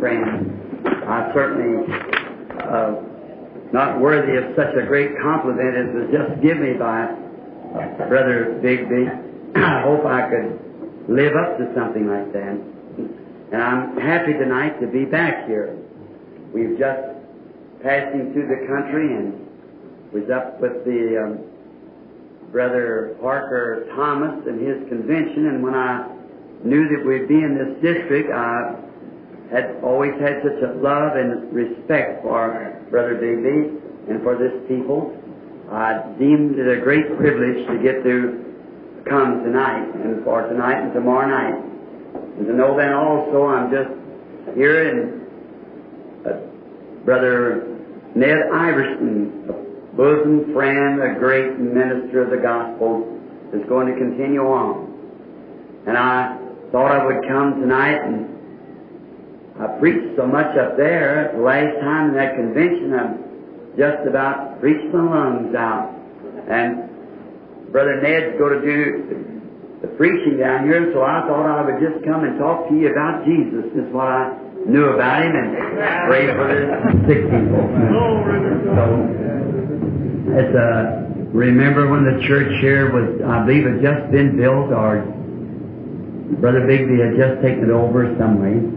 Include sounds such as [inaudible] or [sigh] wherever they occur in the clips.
friend. I certainly uh, not worthy of such a great compliment as was just given me by Brother Bigby. [clears throat] I hope I could live up to something like that. And I'm happy tonight to be back here. We've just passing through the country and was up with the um, Brother Parker Thomas and his convention. And when I knew that we'd be in this district, I had always had such a love and respect for Brother Bigby and for this people. I deemed it a great privilege to get to come tonight and for tonight and tomorrow night. And to know then also I'm just here and uh, Brother Ned Iverson, a bosom friend, a great minister of the gospel, is going to continue on. And I thought I would come tonight and I preached so much up there. The last time in that convention, I just about preached my lungs out. And Brother Ned's going to do the preaching down here, so I thought I would just come and talk to you about Jesus. This is what I knew about him and pray for the sick people. So, it's uh, remember when the church here was, I believe, had just been built, or Brother Bigby had just taken it over some way.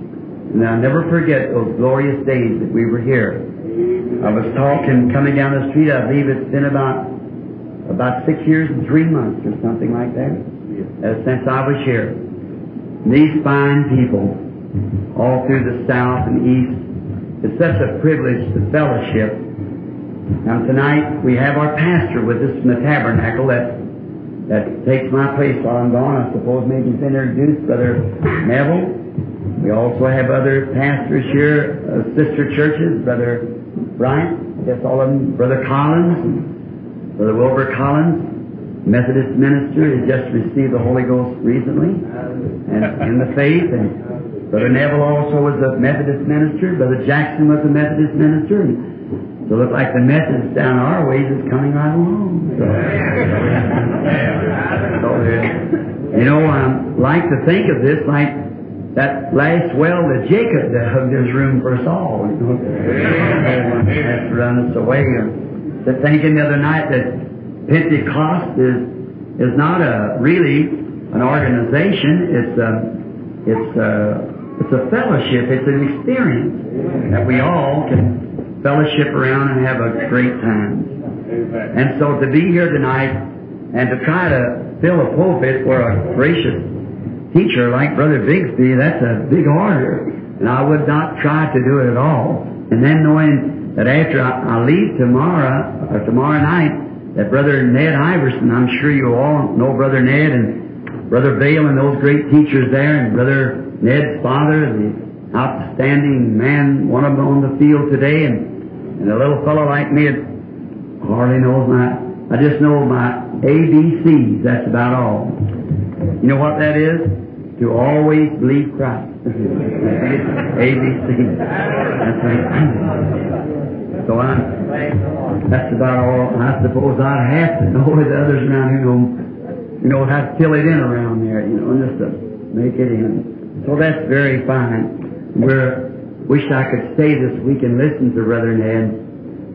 And I'll never forget those glorious days that we were here. I was talking, coming down the street, I believe it's been about about six years and three months or something like that, uh, since I was here. And these fine people, all through the south and east, it's such a privilege to fellowship. Now tonight we have our pastor with us in the tabernacle that that takes my place while I'm gone. I suppose maybe he's introduced, Brother Neville. We also have other pastors here, uh, sister churches, Brother Bryant, I guess all of them, Brother Collins, Brother Wilbur Collins, Methodist minister, he just received the Holy Ghost recently, and [laughs] in the faith, and Brother Neville also was a Methodist minister, Brother Jackson was a Methodist minister, and so it looks like the Methodists down our ways is coming right along. So, [laughs] so you know, I like to think of this like that last well that Jacob dug, there's room for us all. Run us away. To thinking the other night that Pentecost is is not a really an organization. It's a it's a it's a fellowship. It's an experience that we all can fellowship around and have a great time. And so to be here tonight and to try to fill a pulpit for a gracious teacher like Brother Bigsby, that's a big order. And I would not try to do it at all. And then knowing that after I, I leave tomorrow, or tomorrow night, that Brother Ned Iverson, I'm sure you all know Brother Ned and Brother Vayle and those great teachers there, and Brother Ned's father, the outstanding man, one of them on the field today, and, and a little fellow like me hardly knows my, I just know my ABCs, that's about all. You know what that is? To always believe Christ. ABC. That's right. So I'm, that's about all. I suppose I'd have to know the others around here know, you know, how to fill it in around there, you know, just to make it in. So that's very fine. We're, wish I could stay this week and listen to Brother Ned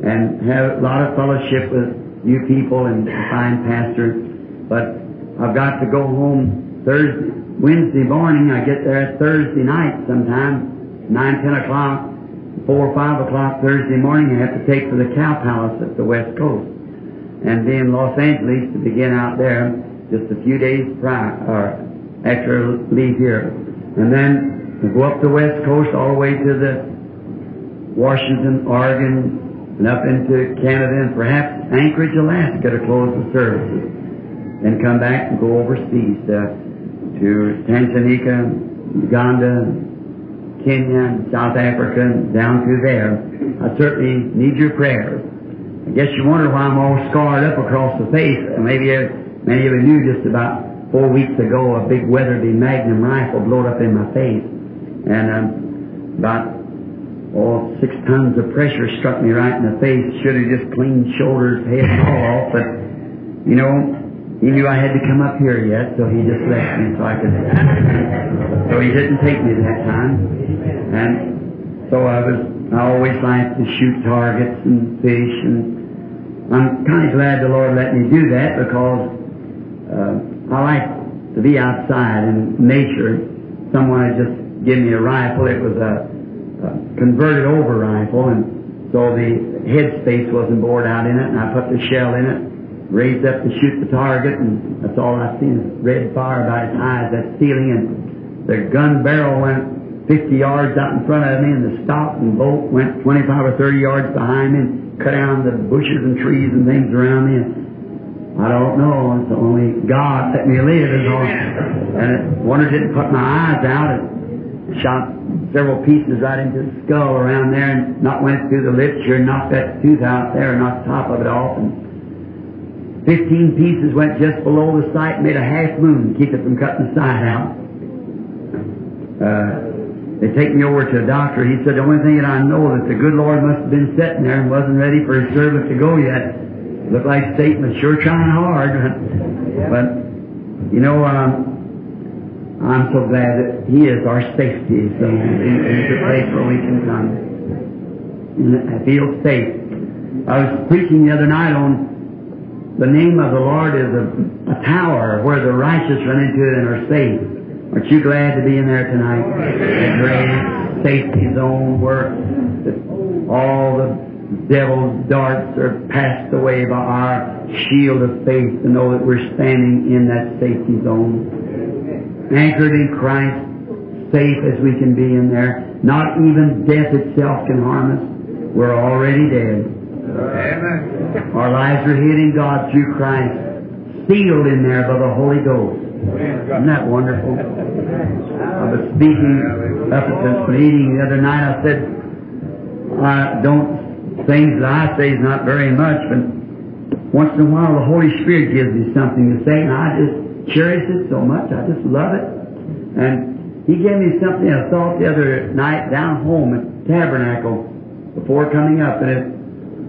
and have a lot of fellowship with you people and a fine pastor. But I've got to go home Thursday, Wednesday morning. I get there Thursday night sometime, nine, ten o'clock, four or five o'clock Thursday morning. I have to take to the Cow Palace at the West Coast, and be in Los Angeles to begin out there just a few days prior or after I leave here, and then go up the West Coast all the way to the Washington, Oregon, and up into Canada, and perhaps Anchorage, Alaska to close the services then come back and go overseas uh, to Tanzania, Uganda, Kenya, South Africa, down through there. I certainly need your prayers. I guess you wonder why I'm all scarred up across the face. Maybe many of you knew just about four weeks ago a big Weatherby Magnum rifle blowed up in my face, and um, about oh six tons of pressure struck me right in the face. Should have just cleaned shoulders, head, and all off, but you know he knew I had to come up here yet, so he just left me so I could. So he didn't take me that time, and so I was. I always liked to shoot targets and fish, and I'm kind of glad the Lord let me do that because uh, I like to be outside in nature. Someone had just given me a rifle. It was a converted over rifle, and so the head space wasn't bored out in it, and I put the shell in it, raised up to shoot the target, and that's all I seen is red fire by his eyes, that ceiling, and the gun barrel went 50 yards out in front of me, and the stock and bolt went 25 or 30 yards behind me, and cut down the bushes and trees and things around me. And I don't know. It's only God let me live, and all. And it, wonder didn't put my eyes out. It shot several pieces right into the skull around there, and not went through the lips knocked that tooth out there, and knocked the top of it off, and 15 pieces went just below the sight, made a half moon to keep it from cutting the side out. Uh, they take me over to a doctor. He said the only thing that I know that the good Lord must have been sitting there and wasn't ready for his servant to go yet. Looked like Satan was sure trying hard. [laughs] but, you know, um, I'm so glad that He is our safety. So it's a place where we can um, come and I feel safe. I was preaching the other night on the name of the Lord is a, a tower where the righteous run into it and are safe. Aren't you glad to be in there tonight? A great safety zone where the, all the devil's darts are passed away by our shield of faith to know that we're standing in that safety zone. Anchored in Christ, safe as we can be in there. Not even death itself can harm us. We're already dead. Amen. Our lives are hid in God through Christ, sealed in there by the Holy Ghost. Isn't that wonderful? I was speaking up at this meeting the other night. I said, I don't, things that I say is not very much, but once in a while the Holy Spirit gives me something to say, and I just cherish it so much. I just love it. And He gave me something I thought the other night down home at Tabernacle before coming up, and it,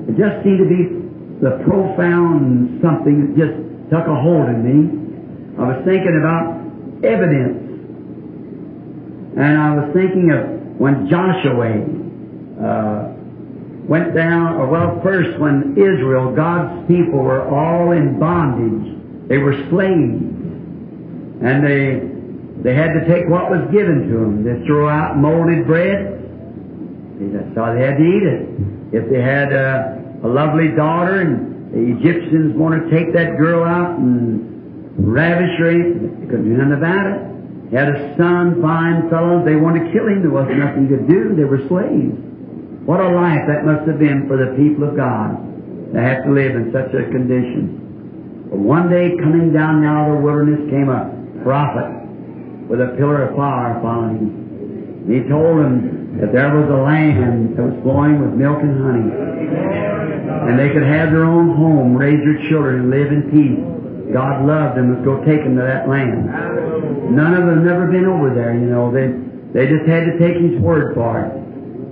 it just seemed to be the profound something that just took a hold in me. I was thinking about evidence. And I was thinking of when Joshua uh, went down, or well, first when Israel, God's people, were all in bondage. They were slaves. And they they had to take what was given to them. They throw out molded bread. That's how they had to eat it. If they had a, a lovely daughter and the Egyptians wanted to take that girl out and ravish her, they couldn't do nothing about it. They had a son, fine fellow, they wanted to kill him. There wasn't nothing to do. They were slaves. What a life that must have been for the people of God to have to live in such a condition. But one day coming down out of the wilderness came a prophet with a pillar of fire following him. And he told them that there was a land that was flowing with milk and honey. And they could have their own home, raise their children, and live in peace. God loved them, and go take them to that land. None of them never been over there, you know. They, they just had to take His word for it.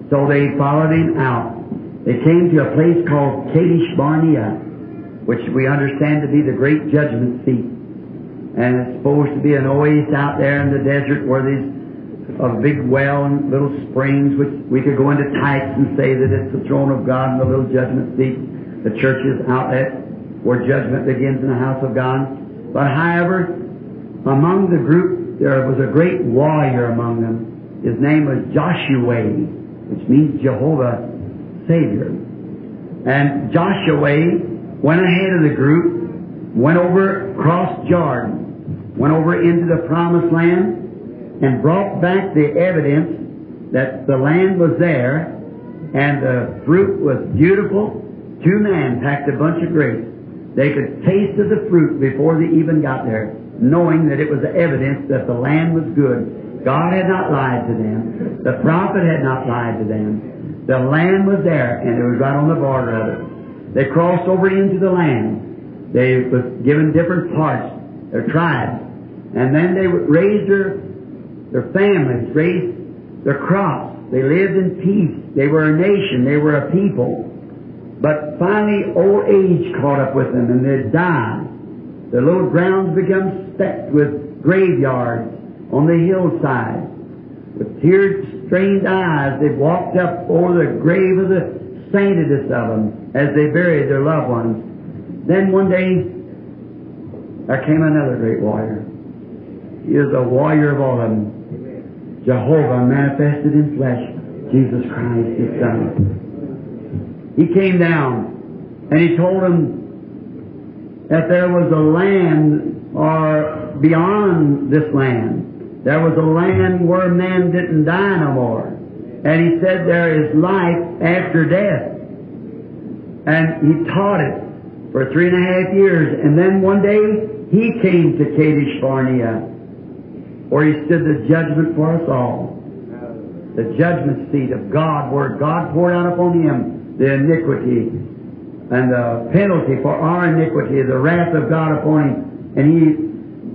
So they followed Him out. They came to a place called Kadesh Barnea, which we understand to be the great judgment seat. And it's supposed to be an oasis out there in the desert where there's a big well and little springs, which we could go into types and say that it's the throne of God and the little judgment seat. The church's outlet where judgment begins in the house of God. But however, among the group there was a great warrior among them. His name was Joshua, which means Jehovah Savior. And Joshua went ahead of the group, went over, crossed Jordan, went over into the promised land, and brought back the evidence that the land was there, and the fruit was beautiful. Two men packed a bunch of grapes. They could taste of the fruit before they even got there, knowing that it was evidence that the land was good. God had not lied to them. The prophet had not lied to them. The land was there, and it was right on the border of it. They crossed over into the land. They was given different parts, their tribes. And then they raised their, their families, raised their crops. They lived in peace. They were a nation. They were a people. But finally, old age caught up with them, and they died. The little grounds become specked with graveyards on the hillside. With tear-strained eyes, they walked up over the grave of the saintedest of them as they buried their loved ones. Then one day, there came another great warrior. He is a warrior of all of them. Jehovah manifested in flesh, Jesus Christ, His Son. He came down and He told them that there was a land or beyond this land. There was a land where man didn't die no more. And He said there is life after death. And He taught it for three and a half years. And then one day He came to Kadesh Barnea where he stood the judgment for us all. The judgment seat of God, where God poured out upon him the iniquity and the penalty for our iniquity, the wrath of God upon him. And he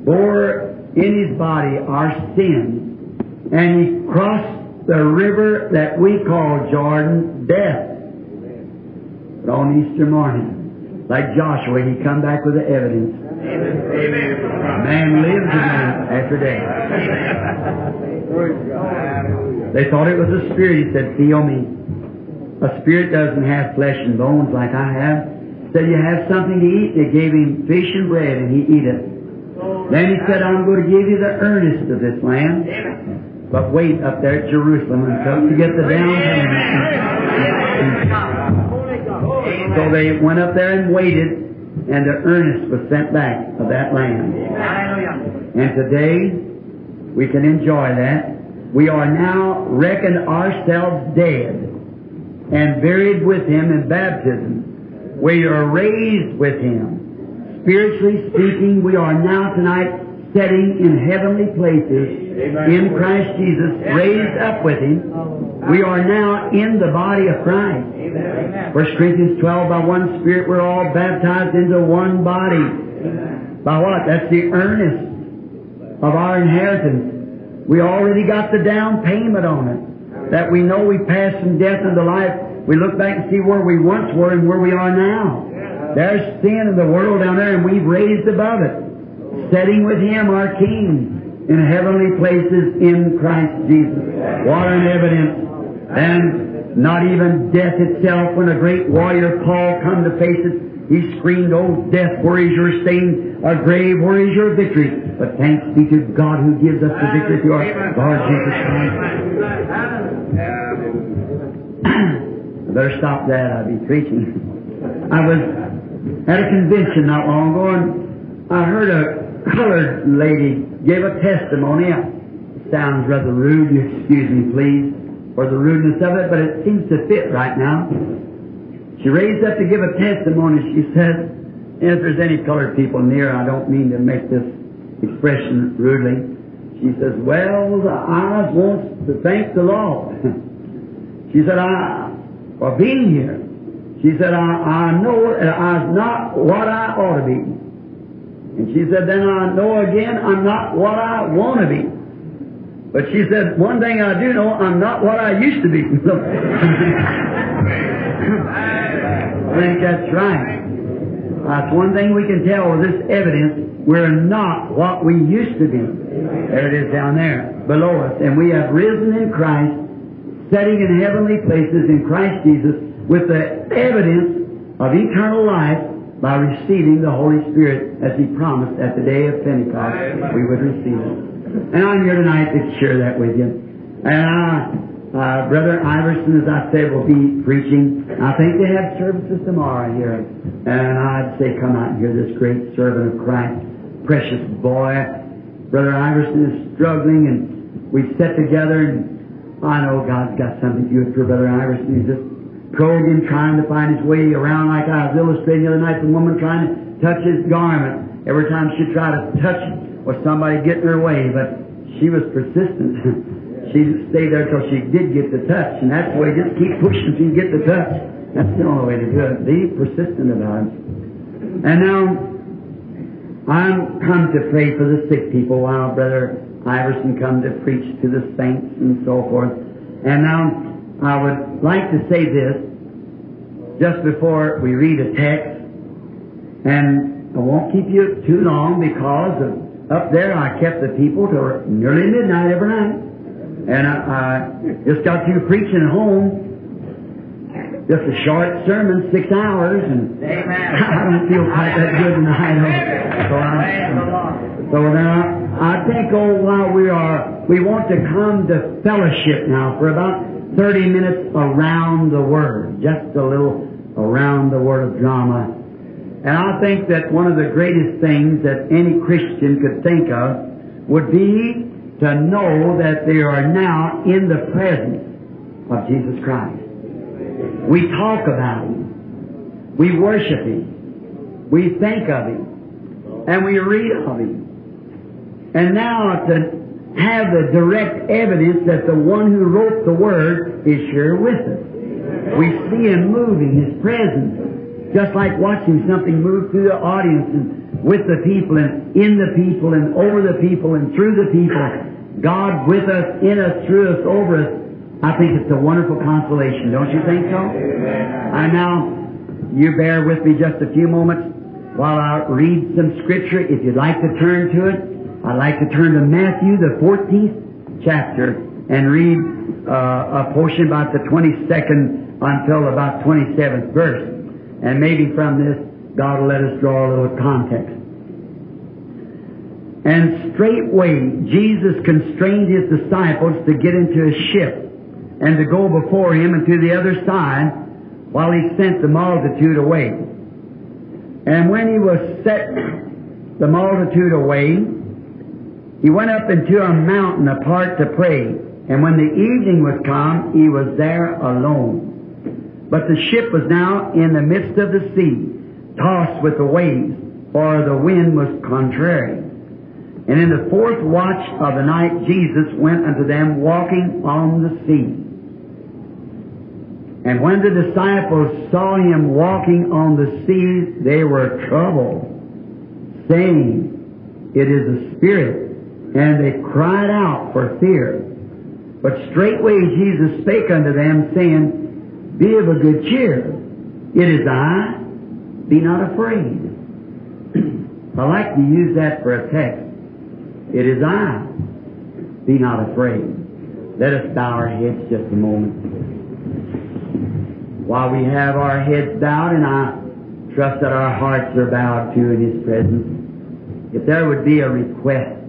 bore in his body our sins. And he crossed the river that we call Jordan, death. But on Easter morning, like Joshua, he come back with the evidence. Man lives again after death. They thought it was a spirit. He said, Feel me. A spirit doesn't have flesh and bones like I have. He said, You have something to eat? They gave him fish and bread, and he eat it. Then he said, I'm going to give you the earnest of this land. But wait up there at Jerusalem until you get the down payment. So they went up there and waited, and the earnest was sent back of that land. And today, we can enjoy that. We are now reckoned ourselves dead and buried with Him in baptism. We are raised with Him. Spiritually speaking, we are now tonight setting in heavenly places in Christ Jesus, raised up with Him. We are now in the body of Christ. 1 Corinthians 12, by one Spirit we're all baptized into one body. By what? That's the earnest of our inheritance. We already got the down payment on it. That we know we passed from death into life. We look back and see where we once were and where we are now. There's sin in the world down there and we've raised above it. Setting with Him, our King, in heavenly places in Christ Jesus. What an evidence. And not even death itself, when a great warrior Paul come to face it, he screamed, Oh death, where is your sting? A grave, where is your victory? But thanks be to God who gives us the victory through our Lord Jesus Christ. I [clears throat] better stop that, I'll be preaching. I was at a convention not long ago and I heard a colored lady gave a testimony. It sounds rather rude, excuse me please for the rudeness of it, but it seems to fit right now. She raised up to give a testimony. She said, if there's any colored people near, I don't mean to make this expression rudely. She says, well, I want to thank the Lord. [laughs] she said, I, for being here. She said, I, I know uh, I'm not what I ought to be. And she said, then I know again I'm not what I want to be. But she said, one thing I do know, I'm not what I used to be. [laughs] I think that's right. That's one thing we can tell with this evidence. We're not what we used to be. There it is down there, below us. And we have risen in Christ, setting in heavenly places in Christ Jesus with the evidence of eternal life by receiving the Holy Spirit as He promised at the day of Pentecost we would receive it. And I'm here tonight to share that with you. And uh, uh, Brother Iverson, as I said, will be preaching. I think they have services tomorrow here. And I'd say come out and hear this great servant of Christ, precious boy. Brother Iverson is struggling and we sat together and I know God's got something good for Brother Iverson. He's just probing, trying to find his way around like I was illustrating the other night, the woman trying to touch his garment. Every time she tried to touch it, was somebody getting her way, but she was persistent. [laughs] she stayed there till she did get the touch, and that's the way, just keep pushing till you get the touch. That's the only way to do it. Be persistent about it. And now, I'm come to pray for the sick people while Brother Iverson come to preach to the saints and so forth. And now, I would like to say this just before we read a text. And I won't keep you too long because of, up there I kept the people till nearly midnight every night. And I, I just got through preaching at home. Just a short sermon, six hours, and [laughs] I don't feel quite that good tonight. So, I, so now I think, oh, while we are, we want to come to fellowship now for about 30 minutes around the Word, just a little around the Word of drama. And I think that one of the greatest things that any Christian could think of would be to know that they are now in the presence of Jesus Christ. We talk about Him. We worship Him. We think of Him. And we read of Him. And now to have the direct evidence that the one who wrote the Word is sure with us. We see Him moving, His presence, just like watching something move through the audience and with the people and in the people and over the people and through the people. God with us, in us, through us, over us. I think it's a wonderful consolation, don't you think so? And now, you bear with me just a few moments while I read some scripture. If you'd like to turn to it, I'd like to turn to Matthew, the 14th chapter, and read uh, a portion about the 22nd until about 27th verse. And maybe from this, God will let us draw a little context. And straightway Jesus constrained his disciples to get into a ship and to go before him and to the other side while he sent the multitude away. And when he was set the multitude away, he went up into a mountain apart to pray. And when the evening was come, he was there alone. But the ship was now in the midst of the sea, tossed with the waves, for the wind was contrary. And in the fourth watch of the night, Jesus went unto them walking on the sea. And when the disciples saw him walking on the sea, they were troubled, saying, It is a spirit. And they cried out for fear. But straightway Jesus spake unto them, saying, Be of a good cheer. It is I. Be not afraid. [clears throat] I like to use that for a text. It is I. Be not afraid. Let us bow our heads just a moment while we have our heads bowed, and I trust that our hearts are bowed too in His presence, if there would be a request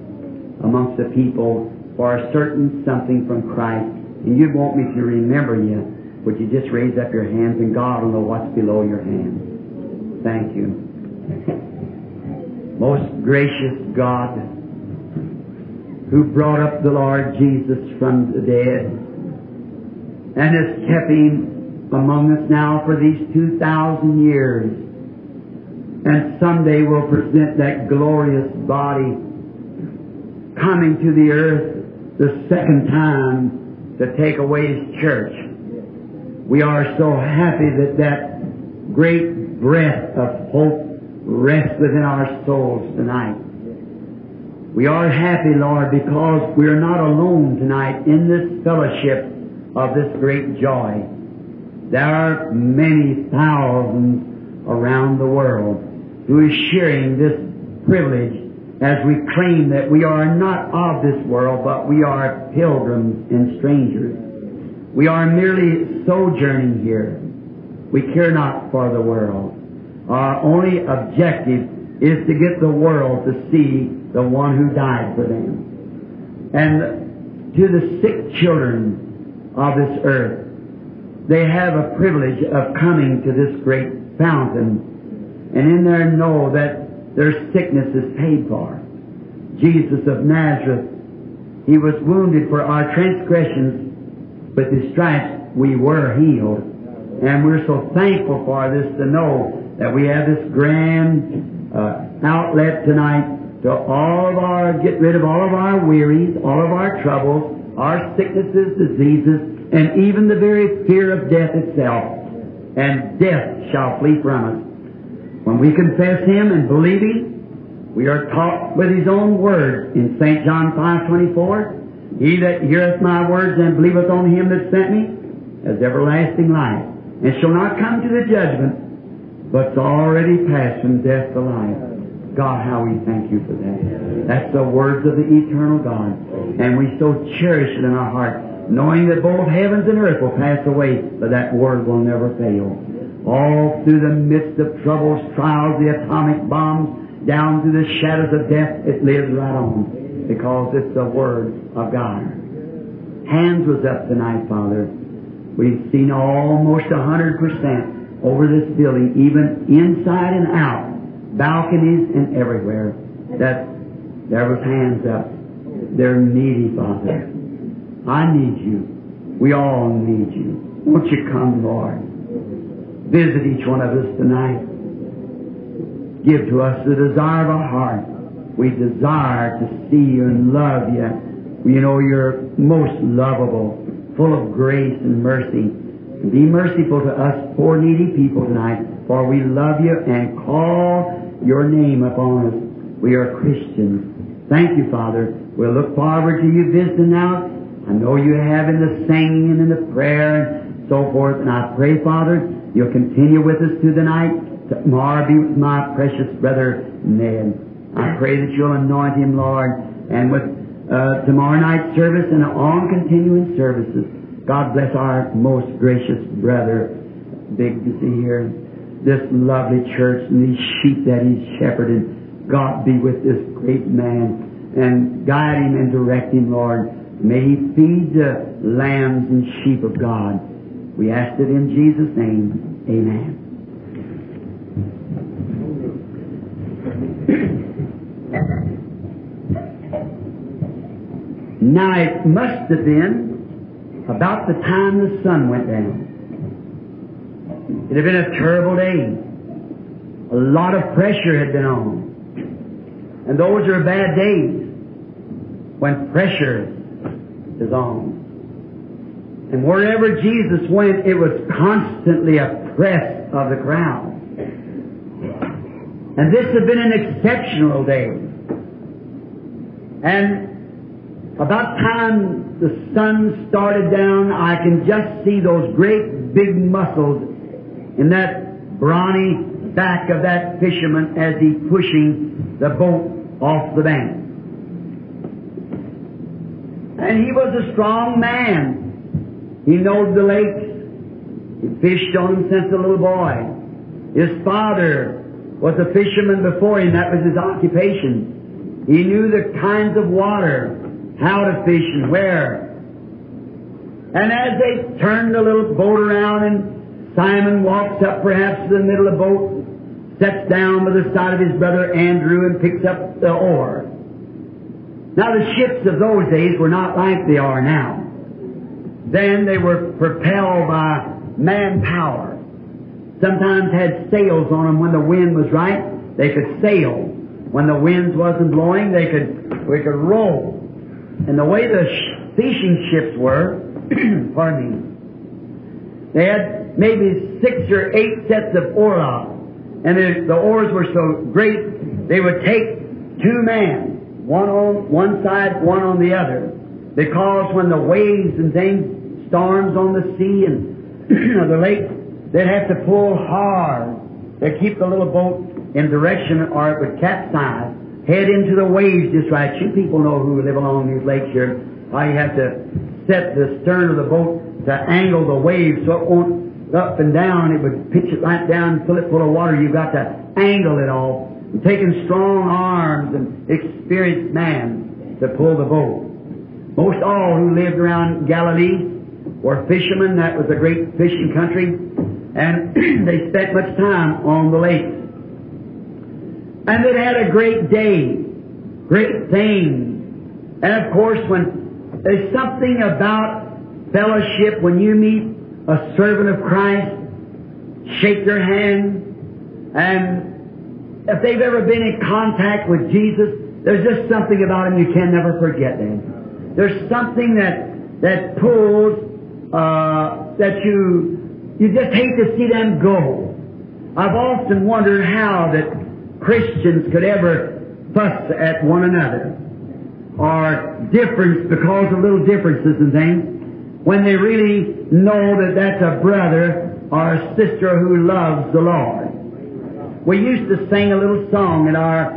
amongst the people for a certain something from Christ, and you'd want me to remember you, would you just raise up your hands and God will know what's below your hands? Thank you. [laughs] Most gracious God, who brought up the Lord Jesus from the dead and has kept him among us now for these 2,000 years. And someday will present that glorious body coming to the earth the second time to take away His church. We are so happy that that great breath of hope rests within our souls tonight. We are happy, Lord, because we are not alone tonight in this fellowship of this great joy. There are many thousands around the world who is sharing this privilege as we claim that we are not of this world, but we are pilgrims and strangers. We are merely sojourning here. We care not for the world. Our only objective is to get the world to see the one who died for them. And to the sick children of this earth, they have a privilege of coming to this great fountain and in there know that their sickness is paid for. Jesus of Nazareth, He was wounded for our transgressions, but the stripes we were healed. And we're so thankful for this to know that we have this grand uh, outlet tonight to all of our, get rid of all of our wearies, all of our troubles, our sicknesses, diseases, and even the very fear of death itself. And death shall flee from us. When we confess Him and believe Him, we are taught with His own words in St. John 5.24, He that heareth my words and believeth on Him that sent me has everlasting life, and shall not come to the judgment, but's already passed from death to life. God, how we thank you for that. That's the words of the eternal God. And we so cherish it in our heart, knowing that both heavens and earth will pass away, but that word will never fail. All through the midst of troubles, trials, the atomic bombs, down through the shadows of death, it lives right on because it's the Word of God. Hands was up tonight, Father. We've seen almost a hundred percent over this building, even inside and out, balconies and everywhere, that there was hands up. They're needy, Father. I need you. We all need you. Won't you come, Lord? Visit each one of us tonight. Give to us the desire of our heart. We desire to see you and love you. You know you're most lovable, full of grace and mercy. Be merciful to us poor needy people tonight, for we love you and call your name upon us. We are Christians. Thank you, Father. We'll look forward to you visiting now. I know you have in the singing and in the prayer and so forth. And I pray, Father, you'll continue with us through the night. Tomorrow be with my precious brother Ned. I pray that you'll anoint him, Lord, and with uh, tomorrow night's service and on continuing services. God bless our most gracious brother. Big to see here. This lovely church and these sheep that he's shepherded. God be with this great man and guide him and direct him, Lord. May he feed the lambs and sheep of God. We ask it in Jesus' name. Amen. Now it must have been about the time the sun went down. It had been a terrible day. A lot of pressure had been on. And those are bad days when pressure is on. And wherever Jesus went, it was constantly a press of the crowd. And this had been an exceptional day. And about time the sun started down, I can just see those great big muscles in that brawny back of that fisherman as he's pushing the boat off the bank. And he was a strong man. He knows the lakes. He fished on them since a little boy. His father was a fisherman before him. That was his occupation. He knew the kinds of water, how to fish and where. And as they turned the little boat around and Simon walks up perhaps to the middle of the boat, sets down by the side of his brother Andrew and picks up the oar. Now the ships of those days were not like they are now. Then they were propelled by manpower. Sometimes had sails on them when the wind was right. They could sail. When the winds wasn't blowing, they could, we could roll. And the way the sh- fishing ships were, [clears throat] pardon me, they had maybe six or eight sets of oars, And the oars were so great, they would take two men, one on one side, one on the other. Because when the waves and things, storms on the sea and [clears throat] the lake, they'd have to pull hard to keep the little boat in direction or it would capsize. Head into the waves just right. You people know who live along these lakes here. How you have to set the stern of the boat to angle the waves so it won't up and down. It would pitch it right down, fill it full of water. You've got to angle it all. And taking strong arms and experienced man to pull the boat. Most all who lived around Galilee were fishermen. That was a great fishing country. And [clears throat] they spent much time on the lakes. And they had a great day. Great things. And of course, when there's something about fellowship, when you meet a servant of Christ, shake their hand, and if they've ever been in contact with Jesus, there's just something about him you can never forget. There's something that, that pulls, uh, that you, you just hate to see them go. I've often wondered how that Christians could ever fuss at one another or difference because of little differences and things when they really know that that's a brother or a sister who loves the Lord. We used to sing a little song in our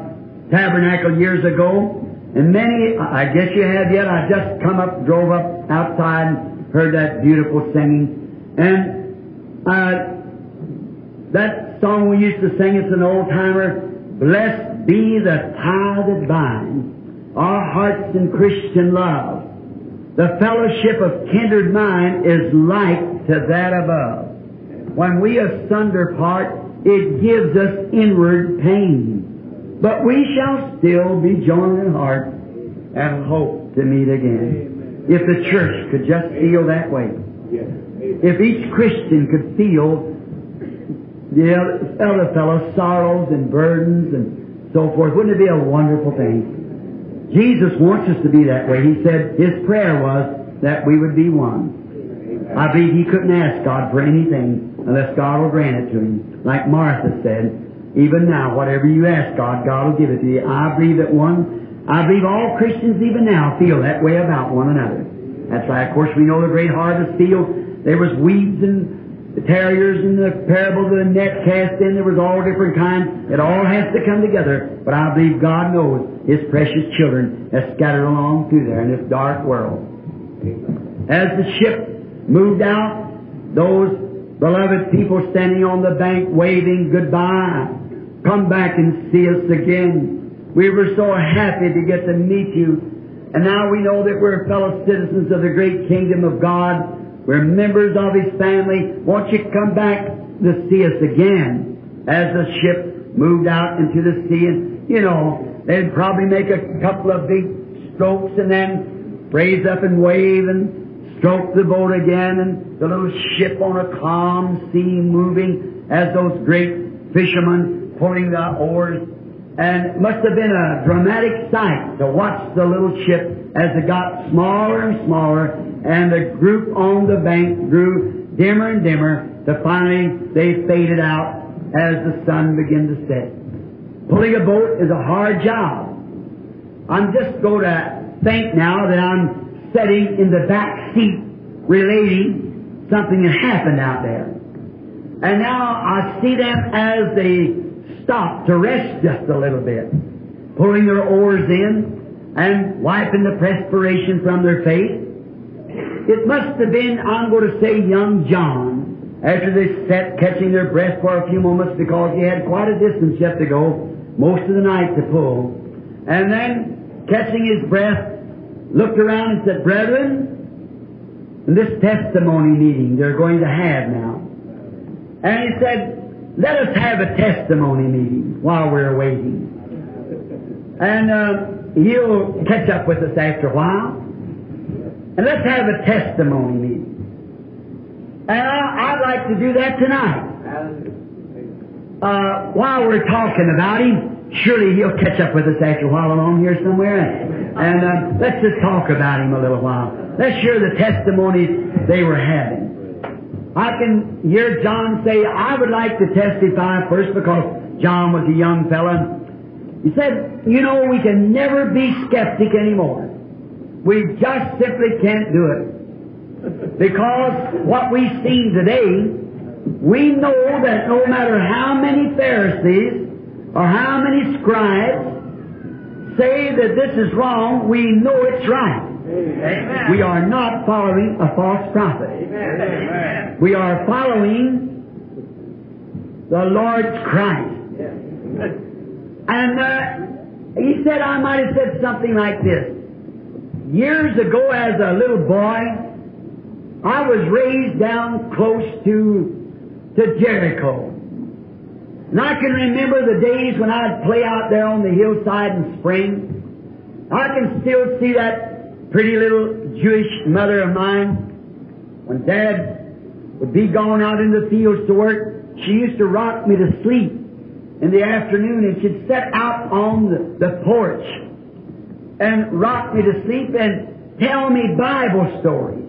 tabernacle years ago, and many, I guess you have yet, I just come up, drove up outside heard that beautiful singing. And uh, that song we used to sing, it's an old timer, Blessed be the tie that binds our hearts in Christian love. The fellowship of kindred mind is like to that above. When we asunder part, it gives us inward pain. But we shall still be joined in heart and hope to meet again. If the church could just feel that way. If each Christian could feel the other fellow's sorrows and burdens and so forth, wouldn't it be a wonderful thing? Jesus wants us to be that way. He said His prayer was that we would be one. I believe He couldn't ask God for anything unless God will grant it to Him. Like Martha said, even now, whatever you ask God, God will give it to you. I believe that one, I believe all Christians even now feel that way about one another. That's why, Of course, we know the great harvest field. There was weeds and the terriers and the parable of the net cast in. There was all different kinds. It all has to come together. But I believe God knows His precious children are scattered along through there in this dark world. As the ship moved out, those beloved people standing on the bank waving goodbye, come back and see us again. We were so happy to get to meet you. And now we know that we're fellow citizens of the great kingdom of God. We're members of His family. Won't you come back to see us again? As the ship moved out into the sea and, you know, they'd probably make a couple of big strokes and then raise up and wave and stroke the boat again and the little ship on a calm sea moving as those great fishermen pulling the oars. And it must have been a dramatic sight to watch the little ship as it got smaller and smaller and the group on the bank grew dimmer and dimmer to finally they faded out as the sun began to set. Pulling a boat is a hard job. I'm just going to think now that I'm sitting in the back seat relating something that happened out there. And now I see them as they stop to rest just a little bit, pulling their oars in and wiping the perspiration from their face. It must have been, I'm going to say, young John, after they sat catching their breath for a few moments because he had quite a distance yet to go, most of the night to pull. And then, catching his breath, looked around and said, Brethren, this testimony meeting they're going to have now. And he said, let us have a testimony meeting while we're waiting. And uh, he'll catch up with us after a while. And let's have a testimony meeting. And I, would like to do that tonight. Uh, while we're talking about him, surely he'll catch up with us after a while along here somewhere. And uh, let's just talk about him a little while. Let's hear the testimonies they were having. I can hear John say, I would like to testify first because John was a young fellow. He said, you know, we can never be skeptic anymore. We just simply can't do it. Because what we've seen today, we know that no matter how many Pharisees or how many scribes say that this is wrong, we know it's right. Amen. We are not following a false prophet. Amen. We are following the Lord's Christ. And uh, he said, I might have said something like this. Years ago, as a little boy, I was raised down close to, to Jericho. And I can remember the days when I'd play out there on the hillside in spring. I can still see that pretty little Jewish mother of mine. When Dad would be gone out in the fields to work, she used to rock me to sleep in the afternoon and she'd sit out on the, the porch and rock me to sleep and tell me Bible stories.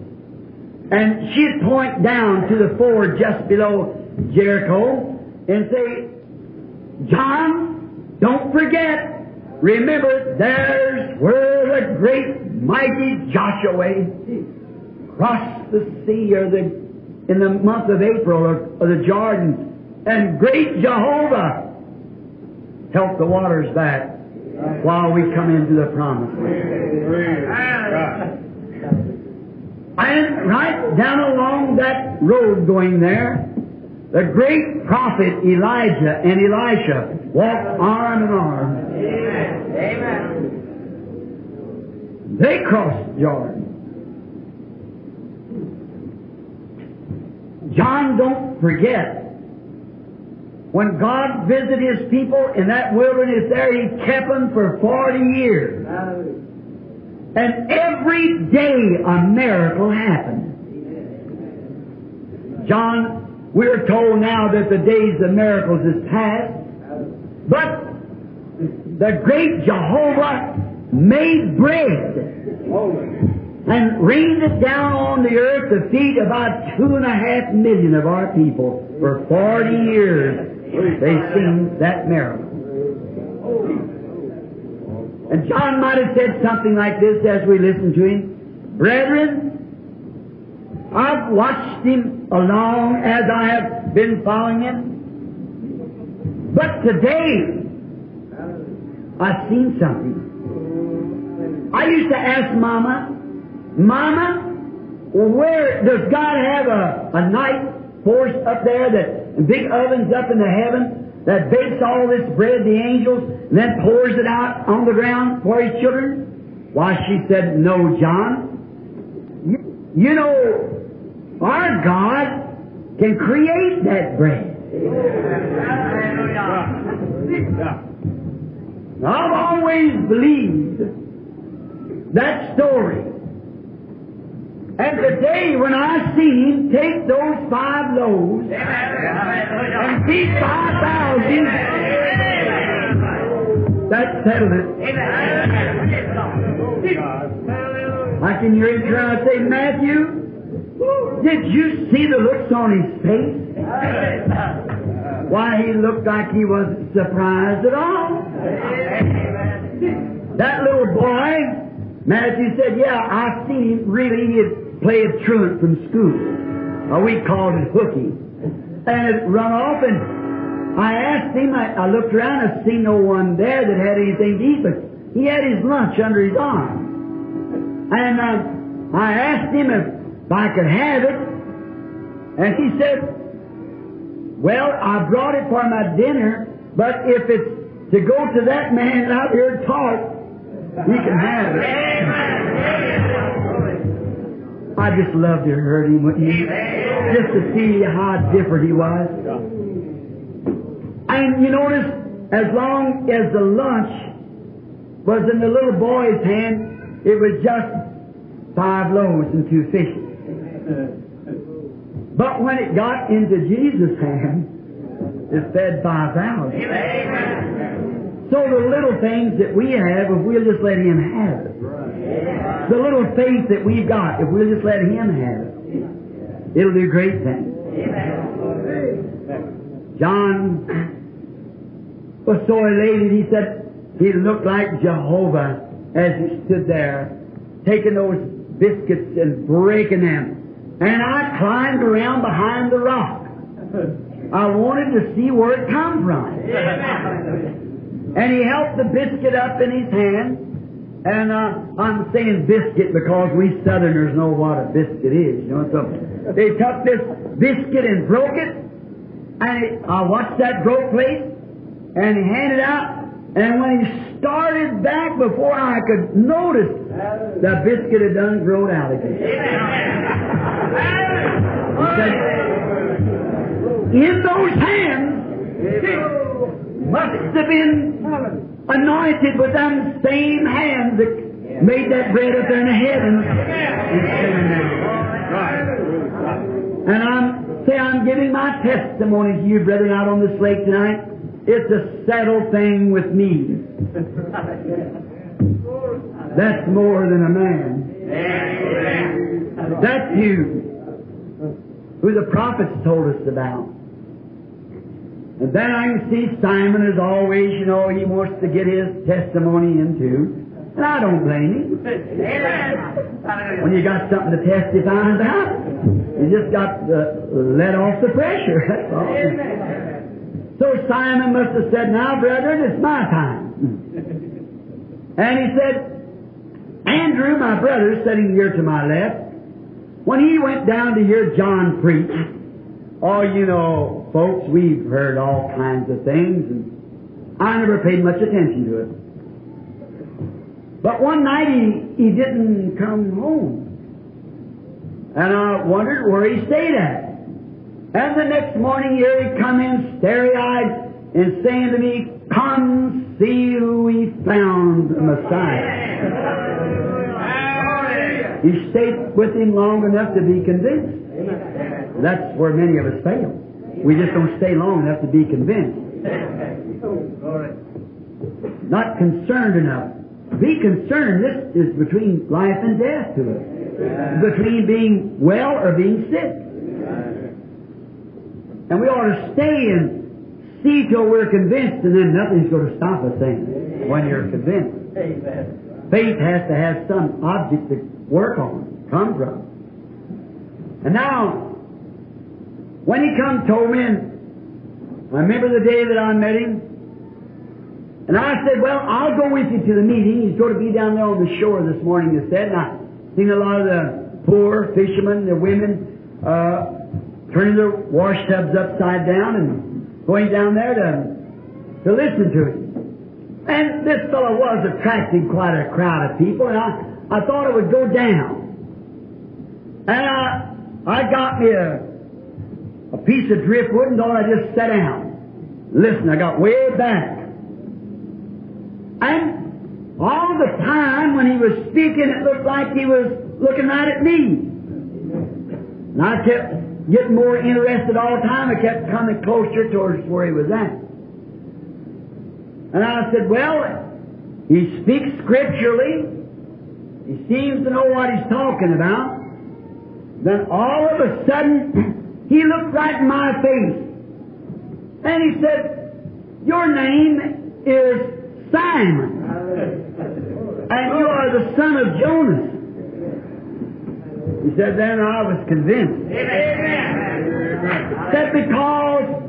And she'd point down to the ford just below Jericho and say, John, don't forget, remember, there's where the great mighty Joshua crossed the sea or the, in the month of April or, or the Jordan, and great Jehovah helped the waters back while we come into the promise. Ah. And right down along that road going there, the great prophet Elijah and Elisha walked arm in arm. Amen. Amen. They crossed Jordan. John, don't forget, when God visited His people in that wilderness there, He kept them for 40 years. And every day a miracle happened. John, we're told now that the days of miracles is past, but the great Jehovah made bread and rained it down on the earth to feed about two and a half million of our people for 40 years. They seen that miracle. And John might have said something like this as we listened to him. Brethren, I've watched him along as I have been following him. But today, I've seen something. I used to ask Mama, Mama, where does God have a, a night force up there that big ovens up in the heaven that bakes all this bread, the angels, and then pours it out on the ground for his children? Why, she said, No, John. You, you know, our God can create that bread. I've always believed that story. And today, when I see him take those five loaves and feed five thousand, that settled it. I can hear him trying to say, Matthew, did you see the looks on his face? Why, he looked like he wasn't surprised at all. That little boy, Matthew said, yeah, I seen him really, he'd played truant from school. Uh, we called it hooky. And it run off and I asked him, I, I looked around and seen no one there that had anything to eat, but he had his lunch under his arm. And uh, I asked him if I could have it, and he said, well, I brought it for my dinner, but if it's to go to that man out here taught, he can have it. I just loved to hear him, you? Just to see how different he was. And you notice, as long as the lunch was in the little boy's hand, it was just five loaves and two fishes. But when it got into Jesus' hand, it fed 5,000. So the little things that we have, if we'll just let Him have it, the little faith that we've got, if we'll just let Him have it, it'll do great things. John was so elated, he said he looked like Jehovah as he stood there, taking those biscuits and breaking them. And I climbed around behind the rock. I wanted to see where it come from. And he held the biscuit up in his hand. And uh, I'm saying biscuit because we Southerners know what a biscuit is. You know, so they took this biscuit and broke it. And it, I watched that broke place. And he handed out. And when he started back before I could notice, the biscuit had done growed out again. He said, in those hands must have been anointed with them same hands that made that bread up there in the heavens. And I'm say I'm giving my testimony to you, brethren, out on this lake tonight. It's a settled thing with me. That's more than a man. That's you, who the prophets told us about. And then I can see Simon as always, you know, he wants to get his testimony in too. And I don't blame him. When you got something to testify about, you just got to let off the pressure. That's all. So Simon must have said, Now, brethren, it's my time. and he said, Andrew, my brother, sitting here to my left, when he went down to hear John preach, oh, you know, folks, we've heard all kinds of things, and I never paid much attention to it. But one night he, he didn't come home. And I wondered where he stayed at. And the next morning here he come in starry-eyed and saying to me, Come see who we found the Messiah. He stayed with him long enough to be convinced. That's where many of us fail. We just don't stay long enough to be convinced. Not concerned enough. Be concerned. This is between life and death to us. Between being well or being sick. And we ought to stay and see till we're convinced, and then nothing's going to stop us then when you're convinced. Faith has to have some object to work on, come from. And now, when he come told me, and I remember the day that I met him, and I said, well, I'll go with you to the meeting. He's going to be down there on the shore this morning, he said. And I seen a lot of the poor fishermen, the women, uh, turning their wash tubs upside down and going down there to, to listen to him. And this fellow was attracting quite a crowd of people, and I, I thought it would go down. And I, I got me a, a piece of driftwood and thought I'd just sat down. Listen, I got way back. And all the time when he was speaking, it looked like he was looking right at me. And I kept getting more interested all the time. I kept coming closer towards where he was at. And I said, well, he speaks scripturally. He seems to know what he's talking about. Then all of a sudden, [clears throat] he looked right in my face. And he said, your name is Simon. And you are the son of Jonas. He said, then I was convinced. That because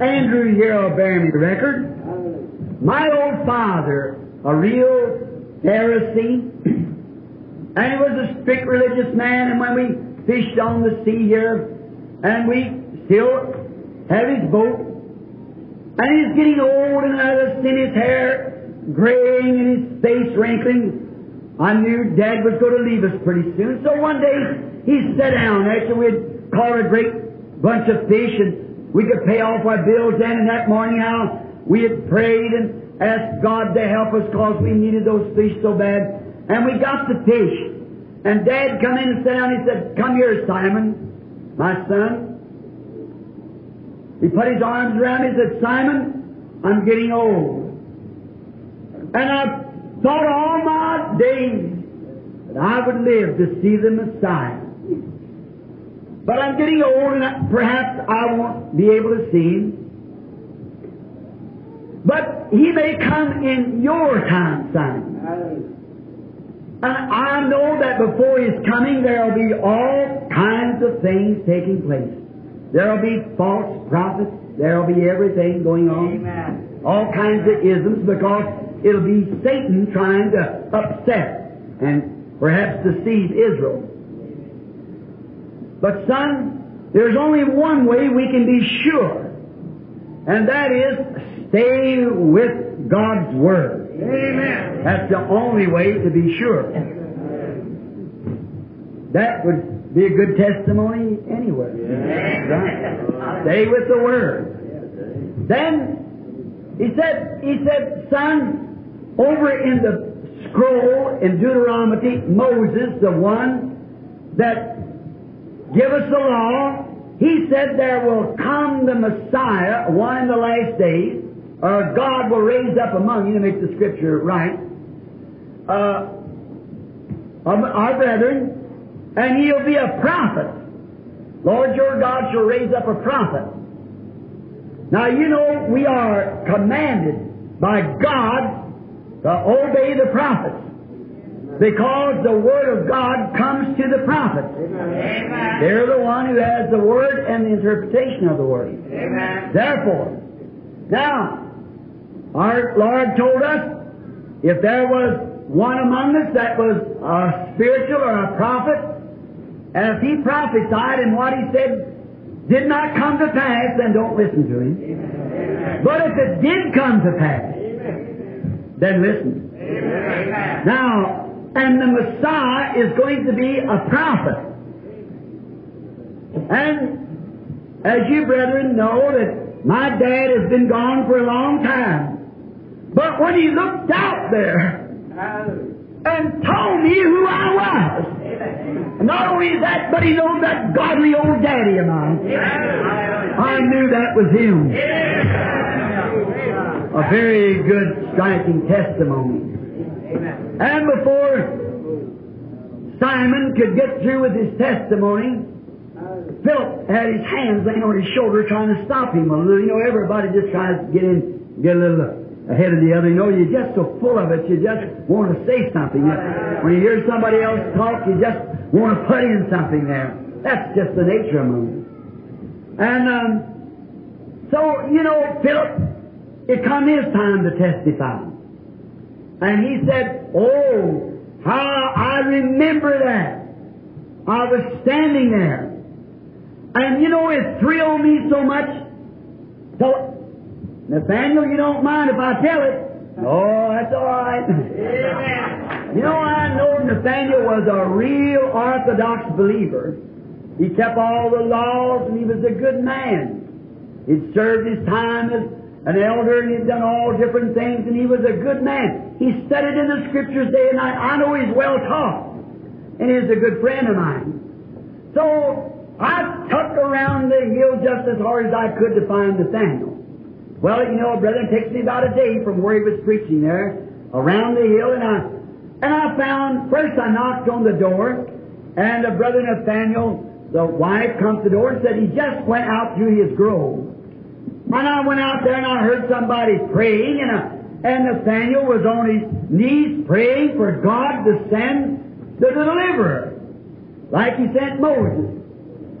Andrew here will bear me the record, my old father, a real Pharisee, [clears throat] and he was a strict religious man, and when we fished on the sea here, and we still have his boat, and he's getting old and I've seen his hair graying and his face wrinkling. I knew Dad was going to leave us pretty soon. So one day he sat down after we'd caught a great bunch of fish and we could pay off our bills then. And that morning how we had prayed and asked God to help us because we needed those fish so bad. And we got the fish. And Dad come in and sat down. He said, "Come here, Simon, my son." He put his arms around me and said, Simon, I'm getting old. And I thought all my days that I would live to see the Messiah. But I'm getting old and perhaps I won't be able to see him. But he may come in your time, Simon. And I know that before his coming there will be all kinds of things taking place. There will be false prophets. There will be everything going on. Amen. All kinds of isms because it'll be Satan trying to upset and perhaps deceive Israel. But son, there's only one way we can be sure, and that is stay with God's Word. Amen. That's the only way to be sure. That would be a good testimony anywhere. Right. Stay with the Word. Then he said, he said, son, over in the scroll in Deuteronomy, Moses, the one that give us the law, he said there will come the Messiah, one in the last days, or God will raise up among you to make the scripture right. Uh, our brethren, and he'll be a prophet. Lord your God shall raise up a prophet. Now you know we are commanded by God to obey the prophets. Because the Word of God comes to the prophets. Amen. They're the one who has the Word and the interpretation of the Word. Amen. Therefore, Now, our Lord told us if there was one among us that was a spiritual or a prophet, and if he prophesied and what he said did not come to pass, then don't listen to him. But if it did come to pass, then listen. Now, and the Messiah is going to be a prophet. And as you brethren know that my dad has been gone for a long time. But when he looked out there and told me who I was, not only that, but he knows that godly old daddy of mine. I knew that was him. A very good, striking testimony. And before Simon could get through with his testimony, Philip had his hands laying on his shoulder trying to stop him a little. You know, everybody just tries to get in, get a little ahead of the other. You know, you're just so full of it, you just want to say something. When you hear somebody else talk, you just want to put in something there. That's just the nature of them. And um, so, you know, Philip, it come his time to testify. And he said, Oh, how I remember that. I was standing there. And you know, it thrilled me so much. So, Nathaniel, you don't mind if I tell it? Oh, that's all right. you know, I know Nathaniel was a real Orthodox believer. He kept all the laws and he was a good man. He'd served his time as an elder and he'd done all different things and he was a good man. He studied in the scriptures day and night. I know he's well taught and he's a good friend of mine. So I tucked around the hill just as hard as I could to find Nathaniel. Well, you know, brother, it takes me about a day from where he was preaching there around the hill and I and I found first I knocked on the door and the brother Nathaniel, the wife, comes to the door and said he just went out to his grove. And I went out there and I heard somebody praying, and, uh, and Nathaniel was on his knees praying for God to send the deliverer, like he sent Moses.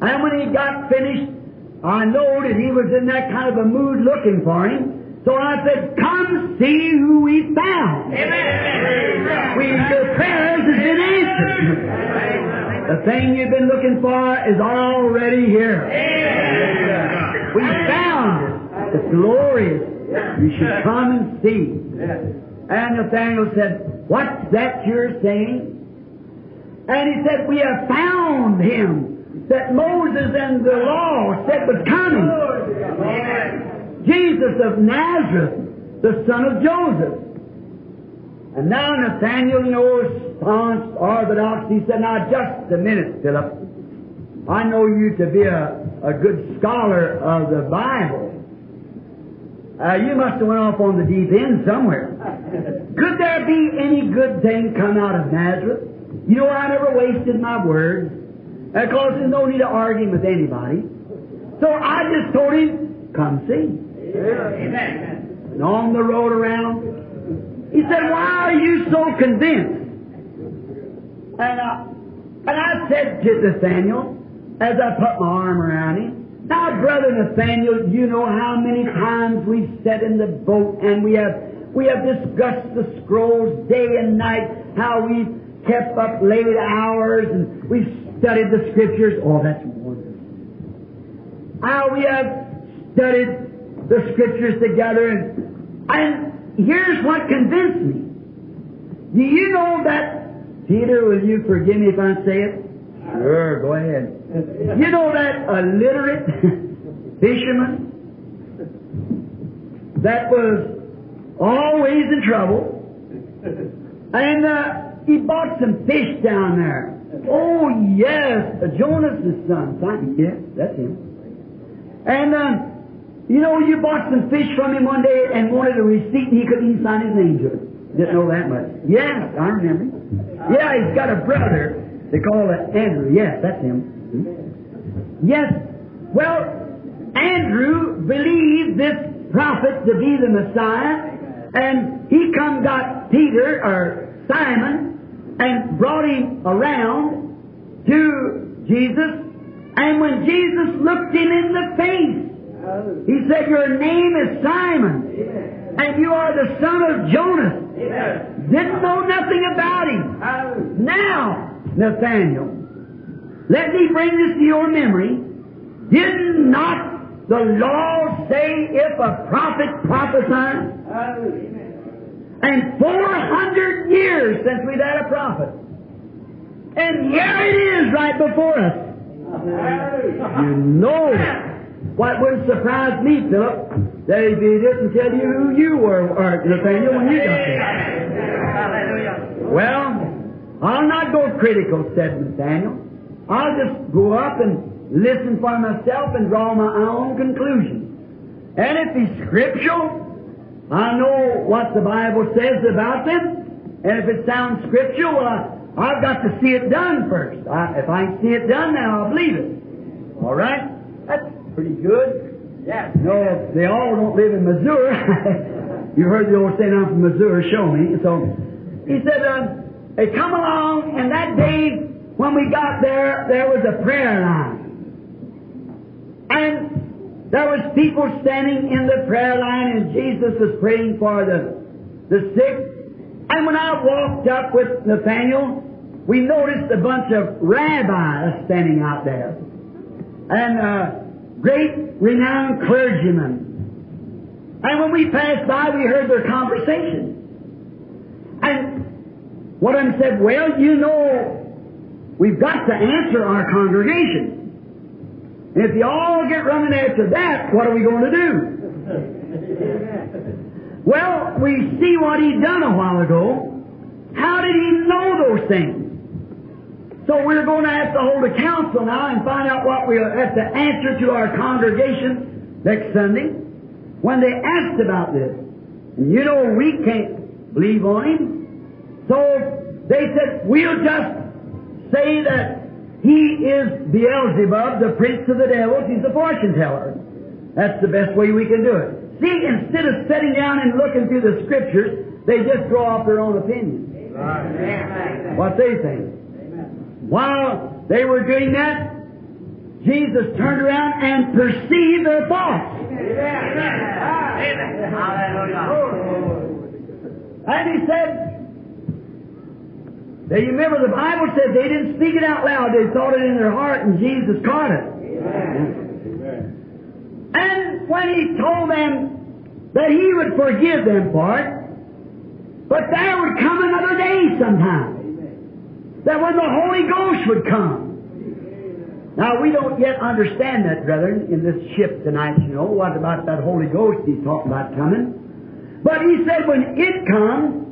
And when he got finished, I know that he was in that kind of a mood looking for him. So I said, come see who we found. Amen. We, the prayers have been answered. The thing you've been looking for is already here. We found it. It's glorious. You should come and see. And Nathaniel said, What's that you're saying? And he said, We have found him that Moses and the law said was coming. Jesus of Nazareth, the son of Joseph. And now Nathaniel, know, staunch, orthodox, he said, Now just a minute, Philip. I know you to be a, a good scholar of the Bible. Uh, you must have went off on the deep end somewhere. Could there be any good thing come out of Nazareth? You know, I never wasted my words, because there's no need of arguing with anybody. So I just told him, come see. Amen. And on the road around, he said, why are you so convinced? And, uh, and I said to Nathaniel, as I put my arm around him, now, Brother Nathaniel, you know how many times we've sat in the boat and we have we have discussed the scrolls day and night, how we've kept up late hours and we've studied the scriptures. Oh, that's wonderful. How we have studied the scriptures together and, and here's what convinced me. Do you know that, Peter, will you forgive me if I say it? Sure, go ahead. You know that illiterate [laughs] fisherman that was always in trouble, and uh, he bought some fish down there. Oh yes, uh, Jonas' son. Yes, that's him. And um, you know, you bought some fish from him one day and wanted a receipt, and he couldn't even sign his name to it. Didn't know that much. Yeah, I remember. Yeah, he's got a brother. They call it Andrew. Yes, that's him. Yes. Well, Andrew believed this prophet to be the Messiah, and he come got Peter or Simon and brought him around to Jesus. And when Jesus looked him in the face He said, Your name is Simon, and you are the son of Jonas. Didn't know nothing about him. Now, Nathaniel, let me bring this to your memory. Did not the law say if a prophet prophesies? And 400 years since we've had a prophet. And here it is right before us. You know what wouldn't surprise me, Philip, that if he didn't tell you who you were, or Nathaniel, when you got there. Well, I'll not go critical, said Nathaniel. I'll just go up and listen for myself and draw my own conclusion. And if it's scriptural, I know what the Bible says about them, and if it sounds scriptural, well, I, I've got to see it done first. I, if I see it done, now I'll believe it. All right? That's pretty good. Yes. No, they all don't live in Missouri. [laughs] you heard the old saying, I'm from Missouri, show me. So he said, uh, they come along, and that day when we got there, there was a prayer line. And there was people standing in the prayer line, and Jesus was praying for the, the sick. And when I walked up with Nathaniel, we noticed a bunch of rabbis standing out there. And uh, great renowned clergymen. And when we passed by, we heard their conversation. And one of them said, Well, you know, we've got to answer our congregation. And if you all get running after that, what are we going to do? well, we see what he done a while ago. How did he know those things? So we're going to have to hold a council now and find out what we'll have to answer to our congregation next Sunday when they asked about this. And you know we can't believe on him. So they said, we'll just say that he is Beelzebub, the prince of the devils. He's a fortune teller. That's the best way we can do it. See, instead of sitting down and looking through the scriptures, they just draw off their own opinions. What they think. While they were doing that, Jesus turned around and perceived their thoughts. And he said, now you remember the Bible said they didn't speak it out loud, they thought it in their heart, and Jesus caught it. And when he told them that he would forgive them for it, but there would come another day sometime that when the Holy Ghost would come. Now, we don't yet understand that, brethren, in this ship tonight, you know, what about that Holy Ghost he's talking about coming. But he said when it comes,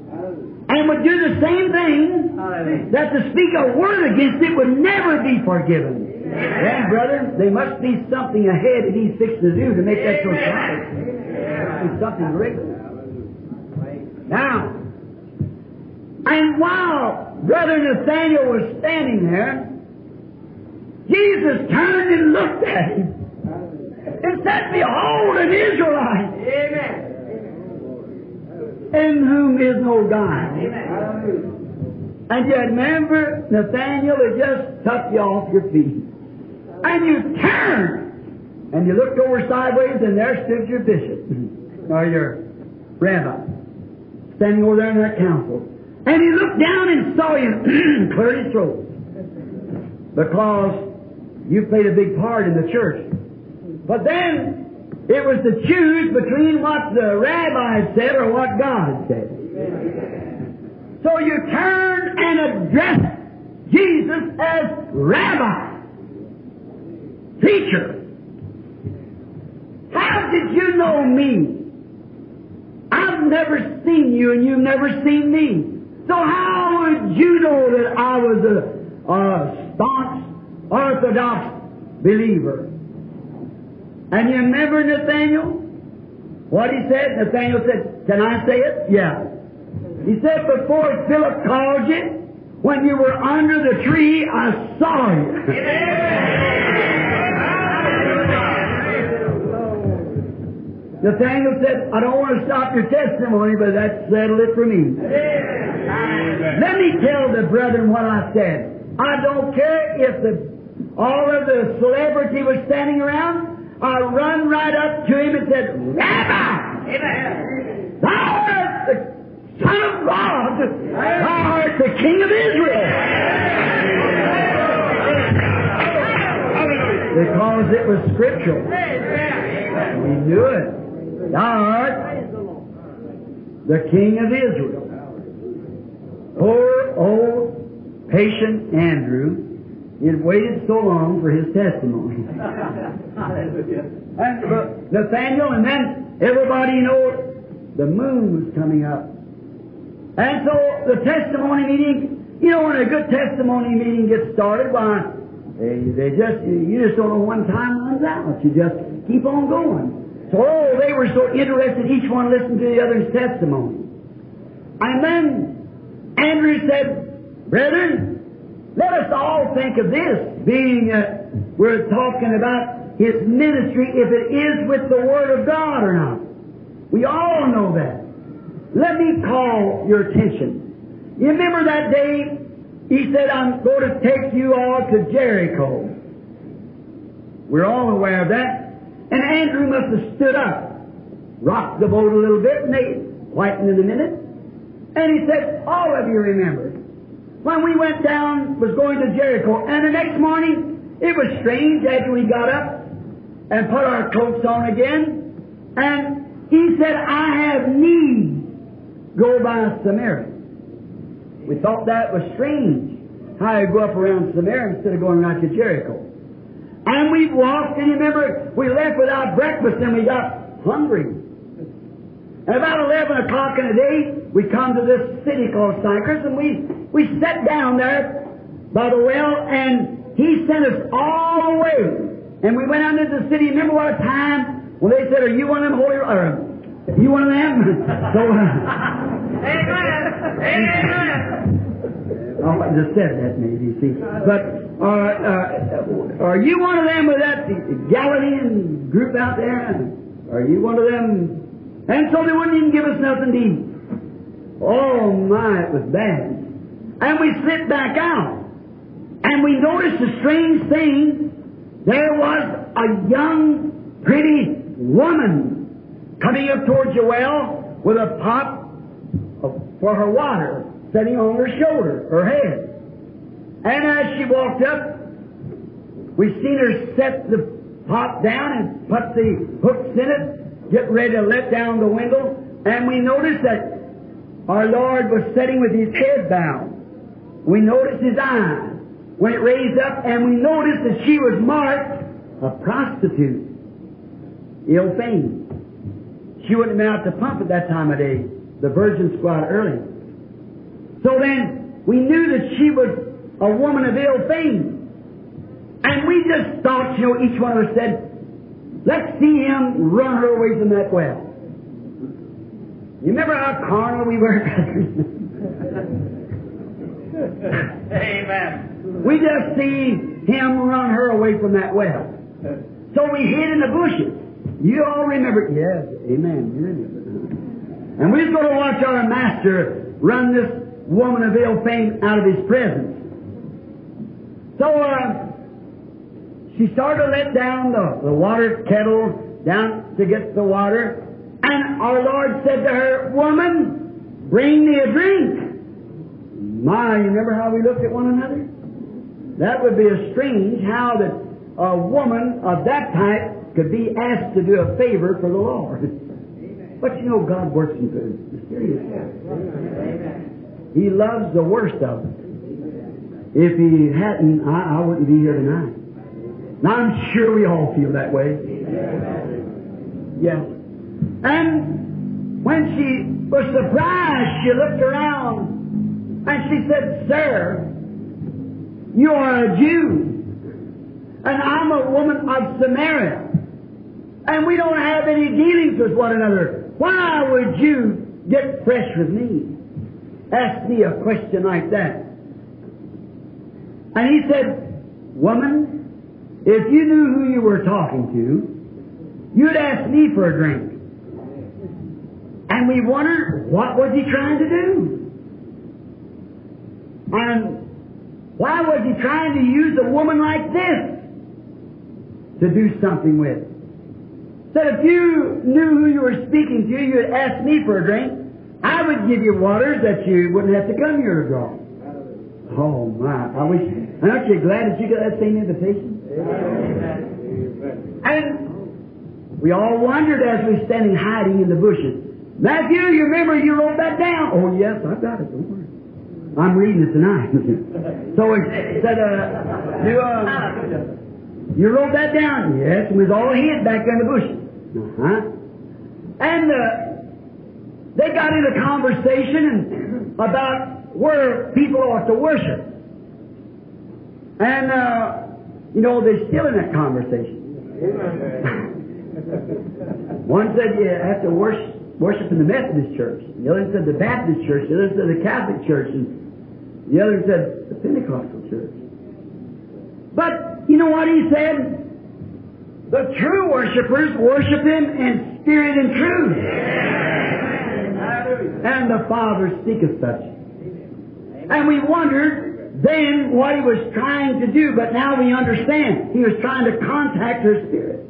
and would do the same thing, that to speak a word against it would never be forgiven. Then, brother, there must be something ahead that he's fixing to do to make that so solid. Something regular. Now, and while Brother Nathaniel was standing there, Jesus turned and looked at him and said, Behold, an Israelite Amen. In whom is no guile. And you remember, Nathaniel had just took you off your feet. And you turned and you looked over sideways and there stood your bishop [laughs] or your rabbi standing over there in that council. And he looked down and saw you [clears throat] and cleared his throat. Because you played a big part in the church. But then it was to choose between what the rabbi said or what God said. So you turned and addressed Jesus as rabbi, teacher. How did you know me? I've never seen you and you've never seen me. So how would you know that I was a, a staunch Orthodox believer? And you remember Nathaniel? What he said? Nathaniel said, Can I say it? Yeah. He said, Before Philip called you, when you were under the tree, I saw you. [laughs] Nathaniel said, I don't want to stop your testimony, but that settled it for me. Let me tell the brethren what I said. I don't care if the, all of the celebrity was standing around. I run right up to him and said, Rabbi! Thou art the Son of God! Thou art the King of Israel! Because it was scriptural. We knew it. Thou art the King of Israel. Poor old patient Andrew, he had waited so long for his testimony. And but Nathaniel, and then everybody knows the moon was coming up. And so the testimony meeting, you know, when a good testimony meeting gets started, why, they, they just, you just don't know when time runs out. You just keep on going. So, oh, they were so interested, each one listened to the other's testimony. And then Andrew said, Brethren, let us all think of this, being we're talking about his ministry, if it is with the Word of God or not. We all know that. Let me call your attention. You remember that day he said, I'm going to take you all to Jericho. We're all aware of that. And Andrew must have stood up, rocked the boat a little bit, and they whitened in a minute. And he said, all of you remember, when we went down, was going to Jericho, and the next morning, it was strange after we got up and put our coats on again, and he said, I have need go by Samaria. We thought that was strange. How you go up around Samaria instead of going right to Jericho. And we walked, and you remember, we left without breakfast and we got hungry. And about 11 o'clock in the day, we come to this city called Sychar, and we, we sat down there by the well, and he sent us all the way. And we went out into the city. Remember what a time when they said, Are you one of them holy, or you one of them? so, uh, Amen. Amen. Oh, I just said that maybe, you see. But uh, uh, are you one of them with that Galilean group out there? Are you one of them? And so they wouldn't even give us nothing to eat. Oh my, it was bad. And we slipped back out. And we noticed a strange thing. There was a young, pretty woman coming up towards the well with a pot of, for her water sitting on her shoulder, her head. And as she walked up, we seen her set the pot down and put the hooks in it, get ready to let down the window, and we noticed that our Lord was sitting with his head bowed. We noticed his eyes when it raised up, and we noticed that she was marked a prostitute, ill fame. She wouldn't have been out to pump at that time of day. The virgin squad early. So then we knew that she was a woman of ill fame. And we just thought, you know, each one of us said, let's see him run her away from that well. You remember how carnal we were? [laughs] Amen. We just see him run her away from that well. So we hid in the bushes. You all remember? Yes, amen. You remember. And we're going to watch our master run this woman of ill fame out of his presence. So uh, she started to let down the, the water kettle down to get the water, and our Lord said to her, Woman, bring me a drink. My, you remember how we looked at one another? That would be a strange how that a woman of that type could be asked to do a favor for the Lord. But you know, God works in mysterious ways. He loves the worst of us. If He hadn't, I, I wouldn't be here tonight. Now I'm sure we all feel that way. Yes. And when she was surprised, she looked around and she said, Sir, you are a Jew, and I'm a woman of Samaria, and we don't have any dealings with one another. Why would you get fresh with me? Ask me a question like that. And he said, Woman, if you knew who you were talking to, you'd ask me for a drink. And we wondered, what was he trying to do? And why was he trying to use a woman like this to do something with? Said if you knew who you were speaking to, you'd ask me for a drink. I would give you waters that you wouldn't have to come here to draw. Oh my! I wish. Aren't you glad that you got that same invitation? And we all wondered as we were standing hiding in the bushes. Matthew, you remember you wrote that down? Oh yes, I've got it. I'm reading it tonight. [laughs] so it said, uh, you, uh, you wrote that down? Yes, it was all hid back there in the bushes. Uh-huh. And uh, they got into a conversation about where people ought to worship. And, uh, you know, they're still in that conversation. [laughs] One said you have to worship, worship in the Methodist church. The other said the Baptist church. The other said the Catholic church. And the other said the Pentecostal church. But, you know what he said? The true worshipers worship Him in spirit and truth. And the Father speaketh such. And we wondered then what He was trying to do, but now we understand. He was trying to contact her spirit.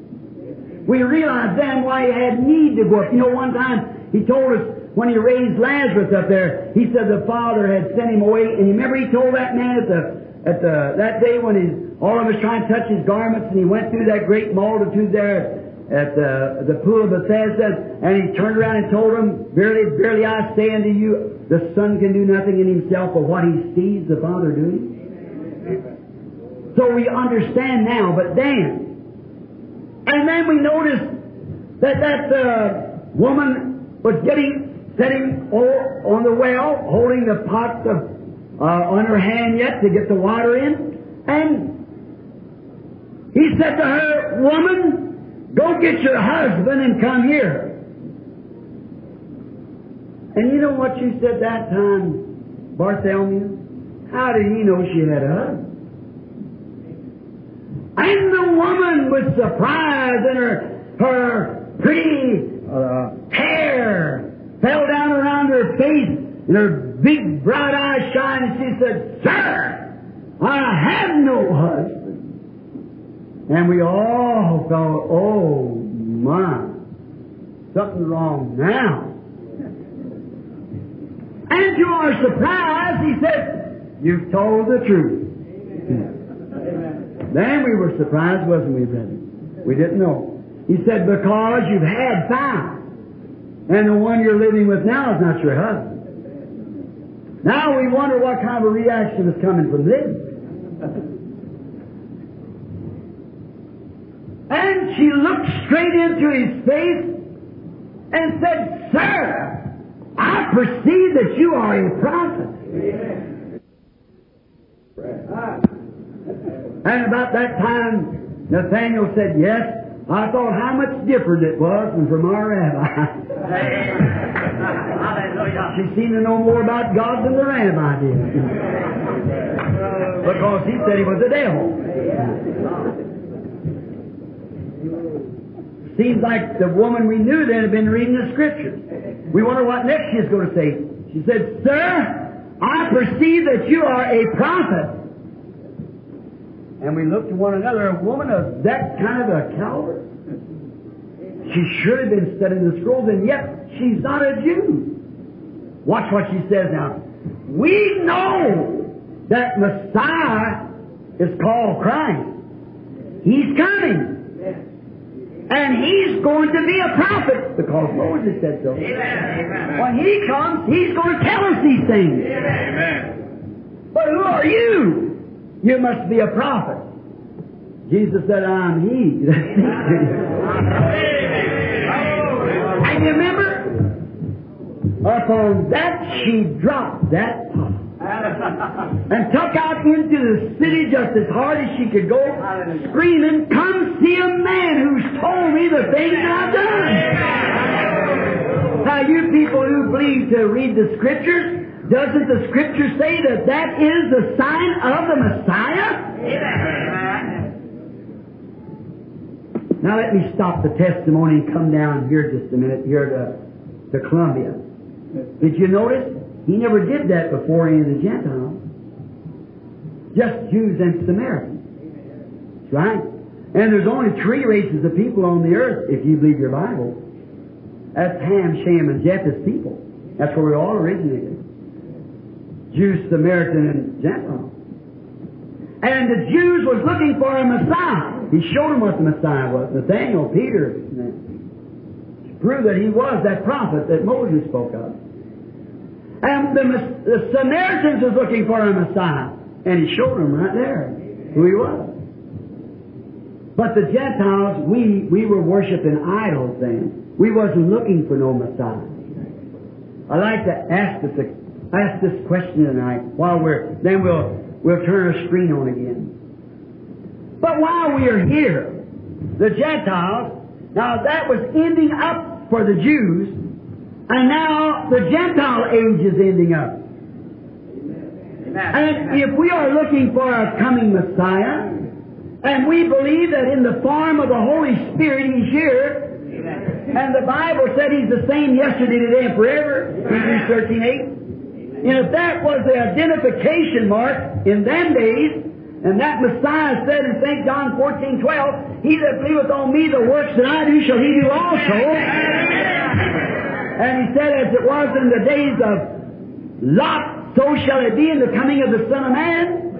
We realized then why He had need to go up. You know, one time He told us when He raised Lazarus up there, He said the Father had sent Him away. And remember He told that man at the, at the, that day when He all of us trying to touch his garments, and he went through that great multitude there at the, the pool of Bethesda, and he turned around and told them, Verily, verily, I say unto you, the Son can do nothing in himself but what he sees the Father doing. So we understand now, but then, and then we noticed that that uh, woman was getting, sitting on the well, holding the pot of, uh, on her hand yet to get the water in, and he said to her, Woman, go get your husband and come here. And you know what she said that time, Bartholomew? How did he know she had a husband? And the woman was surprised and her, her pretty uh, hair fell down around her face and her big bright eyes shined and she said, Sir, I have no husband. And we all thought, oh my, something's wrong now. And to our surprise, he said, You've told the truth. Then we were surprised, wasn't we, brethren? We didn't know. He said, Because you've had five, and the one you're living with now is not your husband. Now we wonder what kind of a reaction is coming from this. And she looked straight into his face and said, Sir, I perceive that you are a prophet. And about that time, Nathaniel said, Yes, I thought how much different it was than from our rabbi. she seemed to know more about God than the rabbi did. because he said he was the devil. Seems like the woman we knew then had been reading the scriptures. We wonder what next she's going to say. She said, Sir, I perceive that you are a prophet. And we looked at one another, a woman of that kind of a caliber. She should have been studying the scrolls, and yet she's not a Jew. Watch what she says now. We know that Messiah is called Christ. He's coming. And he's going to be a prophet because Moses said so. Amen. When he comes, he's going to tell us these things. Amen. But who are you? You must be a prophet. Jesus said, I'm he. [laughs] and you remember? Upon that she dropped that pot and took out into the city just as hard as she could go, screaming, Come see a man who's told me the things I've done. Now, you people who believe to read the Scriptures, doesn't the Scripture say that that is the sign of the Messiah? Now, let me stop the testimony and come down here just a minute, here to, to Columbia. Did you notice? He never did that before any of the Gentiles. Just Jews and Samaritans. That's right. And there's only three races of people on the earth, if you believe your Bible. That's Ham, Shem, and Japheth's people. That's where we all originated. Jews, Samaritan, and Gentile. And the Jews was looking for a Messiah. He showed them what the Messiah was. Nathaniel, Peter, to prove that he was that prophet that Moses spoke of. And the, the Samaritans was looking for a Messiah. And he showed them right there who he was. But the Gentiles, we, we were worshiping idols then. We wasn't looking for no Messiah. I'd like to ask this, ask this question tonight while we're, then we'll, we'll turn our screen on again. But while we are here, the Gentiles, now that was ending up for the Jews, and now the Gentile age is ending up. And if we are looking for a coming Messiah, and we believe that in the form of the Holy Spirit He's here, and the Bible said He's the same yesterday, today, and forever, Hebrews 13, 8. And if that was the identification mark in them days, and that Messiah said in St. John 14, 12, He that believeth on me, the works that I do shall he do also. And He said, as it was in the days of Lot, so shall it be in the coming of the Son of Man.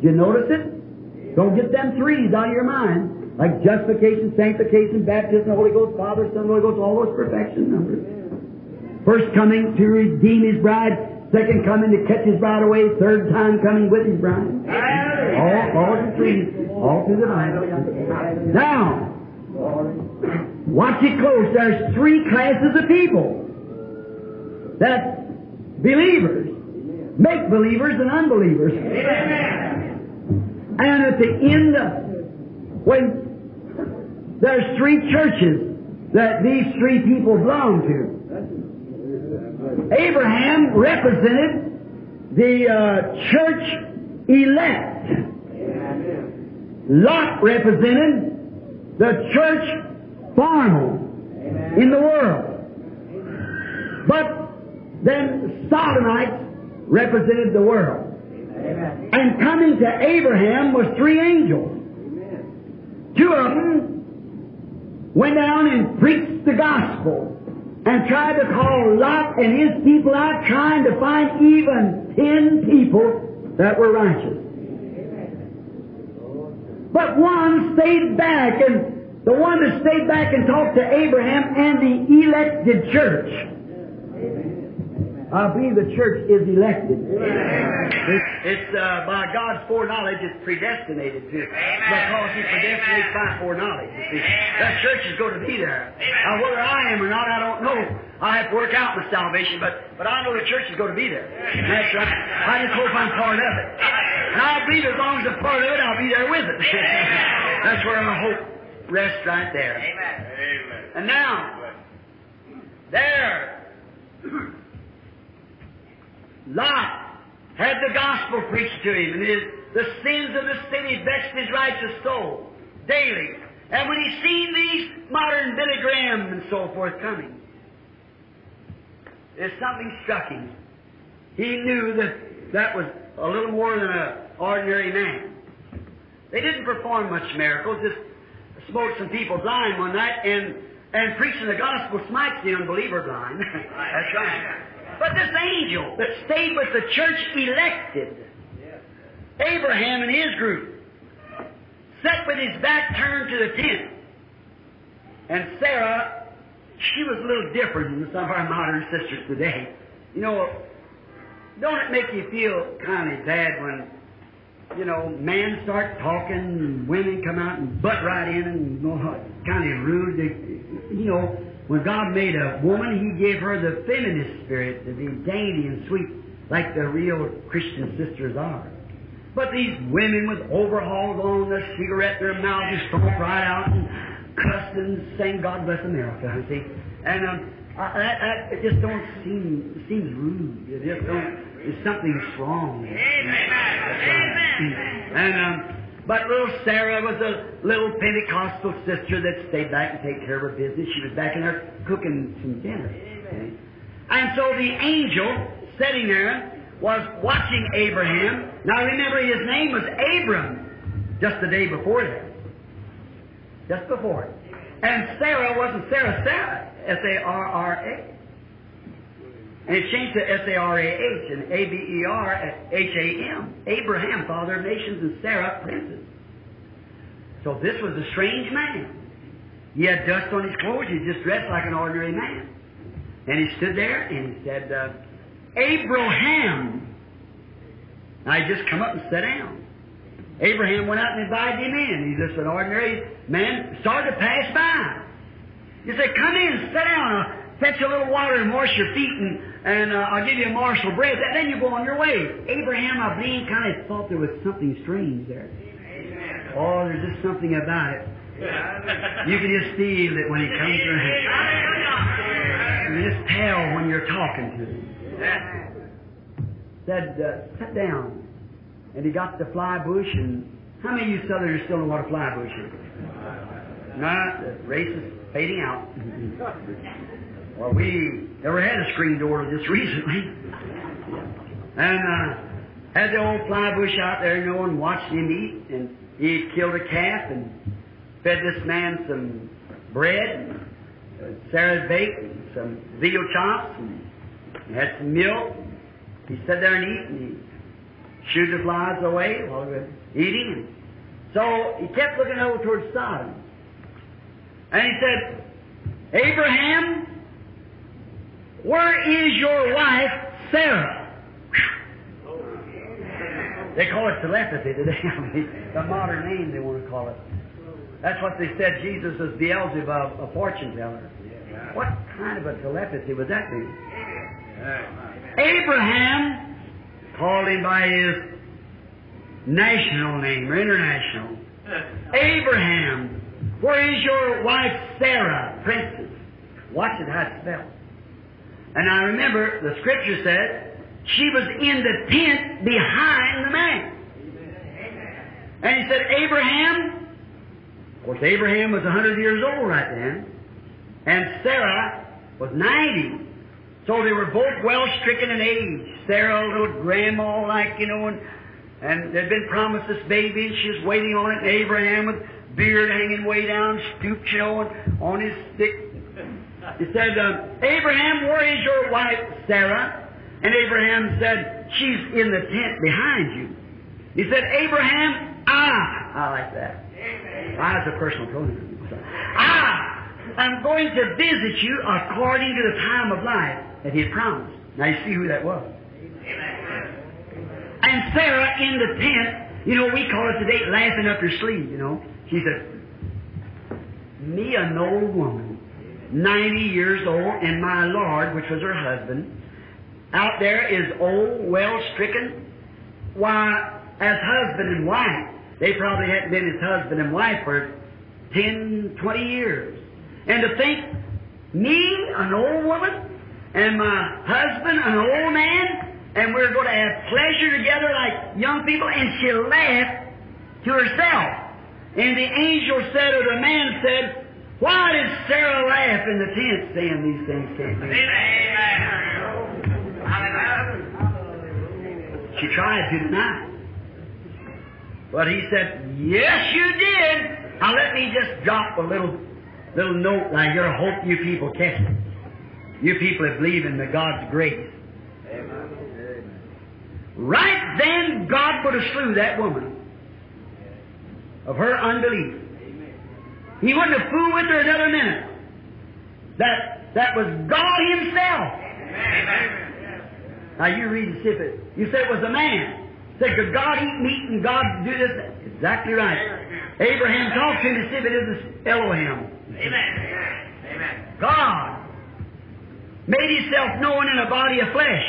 Did you notice it? Don't get them threes out of your mind. Like justification, sanctification, baptism, the Holy Ghost, Father, Son, Holy Ghost, all those perfection numbers. First coming to redeem his bride, second coming to catch his bride away, third time coming with his bride. All, all the all through the Bible. Now, watch it close. There's three classes of people. That's believers, make believers, and unbelievers. And at the end, of, when there's three churches that these three people belong to. Abraham represented the uh, church elect. Lot represented the church formal in the world. But then Sodomites represented the world. And coming to Abraham was three angels. Two of them went down and preached the gospel and tried to call Lot and his people out, trying to find even ten people that were righteous. But one stayed back, and the one that stayed back and talked to Abraham and the elected church. I believe the church is elected. It's, it's uh, by God's foreknowledge, it's predestinated to because He predestinates by foreknowledge. You see, that church is going to be there. Now, whether I am or not, I don't know. I have to work out my salvation, but but I know the church is going to be there. That's right. I just hope I'm part of it, and I believe as long as I'm part of it, I'll be there with it. That's where my hope rests right there. Amen. And now, there. [clears throat] Lot had the gospel preached to him, and his, the sins of the city vexed his righteous soul daily. And when he seen these modern Billy Graham and so forth coming, there's something struck him. He knew that that was a little more than an ordinary man. They didn't perform much miracles, just smote some people blind one night, and, and preaching the gospel smites the unbeliever blind. [laughs] That's right. But this angel that stayed with the church elected, Abraham and his group, sat with his back turned to the tent. And Sarah, she was a little different than some of our modern sisters today. You know, don't it make you feel kind of bad when, you know, men start talking and women come out and butt right in and you know, kind of rude? They, you know, when God made a woman, He gave her the feminist spirit to be dainty and sweet, like the real Christian sisters are. But these women with overalls on, their cigarette in their mouth, just stomp right out and cuss and sing "God Bless America." You see, and um, I, that, that, it just don't seem it seems rude. It just don't. There's something wrong. That's right. And um, but little Sarah was a little Pentecostal sister that stayed back and take care of her business. She was back in there cooking some dinner. Okay? And so the angel sitting there was watching Abraham. Now remember, his name was Abram. just the day before that. Just before. And Sarah wasn't Sarah, Sarah, S-A-R-R-A. And it changed to S-A-R-A-H and A-B-E-R-H-A-M. Abraham, father of nations, and Sarah, princess. So this was a strange man. He had dust on his clothes. He just dressed like an ordinary man. And he stood there and he said, uh, Abraham. He just come up and sat down. Abraham went out and invited him in. He's just an ordinary man, started to pass by. He said, Come in, sit down. I'll fetch a little water and wash your feet, and, and uh, I'll give you a morsel of bread. Then you go on your way. Abraham, I believe, kind of thought there was something strange there. Oh, there's just something about it. You can just feel it when he comes around. You just tell when you're talking to him. Said, uh, sit down. And he got the fly bush, and how many of you Southerners still know what a fly bush is? Not the race is fading out. [laughs] well, we never had a screen door just recently. And uh, had the old fly bush out there, you know, and watched him eat, and he had killed a calf and fed this man some bread, and uh, Sarah's baked, and some veal chops, and had some milk. He sat there and ate, and he shooed the flies away while he was eating. So he kept looking over towards Sodom. And he said, Abraham, where is your wife, Sarah? They call it telepathy today. [laughs] I mean, the modern name they want to call it. That's what they said Jesus was Beelzebub, a fortune teller. What kind of a telepathy would that be? Abraham called him by his national name or international. Abraham, where is your wife Sarah, princess? Watch it how it's spelled. And I remember the scripture said she was in the tent behind the man. And he said, Abraham, of course, Abraham was 100 years old right then, and Sarah was 90. So they were both well stricken in age. Sarah, a little grandma like, you know, and, and they'd been promised this baby, and she was waiting on it, and Abraham with beard hanging way down, stooped, you know, and on his stick. He said, uh, Abraham, where is your wife, Sarah? And Abraham said, She's in the tent behind you. He said, Abraham, ah, I like that. I is a personal pronoun. Ah, I'm going to visit you according to the time of life that he had promised. Now you see who that was. And Sarah in the tent, you know, we call it today laughing up her sleeve, you know. She said, Me, an old woman, 90 years old, and my Lord, which was her husband, out there is old, well stricken. Why, as husband and wife, they probably hadn't been his husband and wife for 10, 20 years. And to think, me, an old woman, and my husband, an old man, and we're going to have pleasure together like young people, and she laughed to herself. And the angel said, or the man said, why did Sarah laugh in the tent saying these things can't be? She tried to deny. But he said, Yes, you did. Now let me just drop a little little note like here. I hope you people catch it. You people that believe in the God's grace. Right then, God would have slew that woman of her unbelief. He wouldn't have fooled with her another minute. That that was God Himself. Now you read and see it. You say it was a man. Said, could God eat meat and God do this? Exactly right. Abraham talked to him to see if it is Elohim. Amen. God made himself known in a body of flesh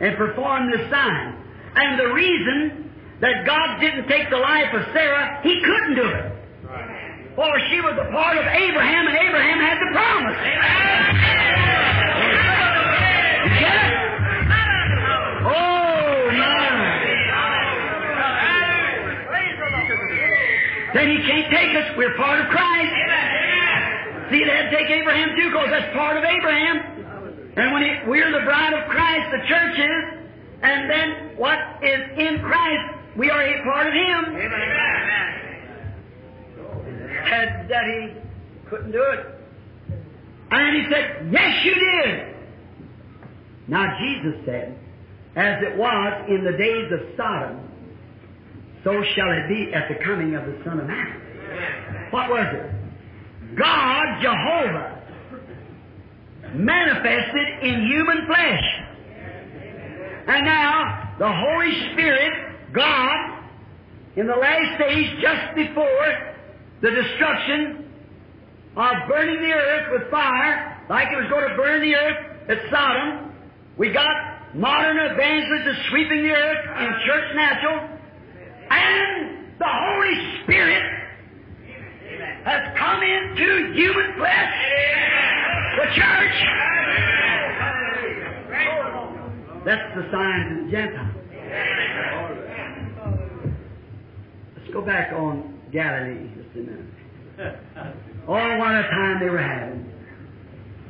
and performed this sign. And the reason that God didn't take the life of Sarah, he couldn't do it. For she was a part of Abraham, and Abraham had the promise. Oh. Then he can't take us. We're part of Christ. See, they had to take Abraham too, because that's part of Abraham. And when he, we're the bride of Christ, the church is, and then what is in Christ, we are a part of Him. Amen. That he couldn't do it. And he said, Yes, you did. Now Jesus said, As it was in the days of Sodom, so shall it be at the coming of the Son of Man. What was it? God, Jehovah, manifested in human flesh. And now, the Holy Spirit, God, in the last days, just before the destruction of burning the earth with fire, like it was going to burn the earth at Sodom, we got modern of sweeping the earth in church natural, and the Holy Spirit has come into human flesh, the church. That's the sign to the Gentiles. Let's go back on Galilee just a. Oh, what a time they were having.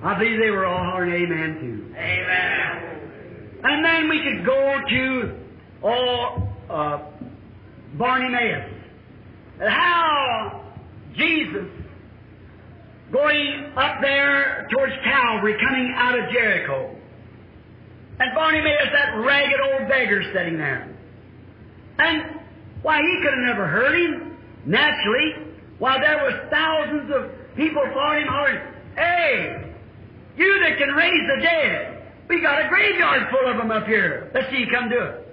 I believe they were all hollering amen too. Amen. And then we could go to oh, uh, Bartimaeus. And how Jesus going up there towards Calvary, coming out of Jericho. And Barney Bartimaeus, that ragged old beggar sitting there. And why, he could have never heard him, naturally, while there was thousands of people following him hollering, Hey, you that can raise the dead, we got a graveyard full of them up here. Let's see you come do it.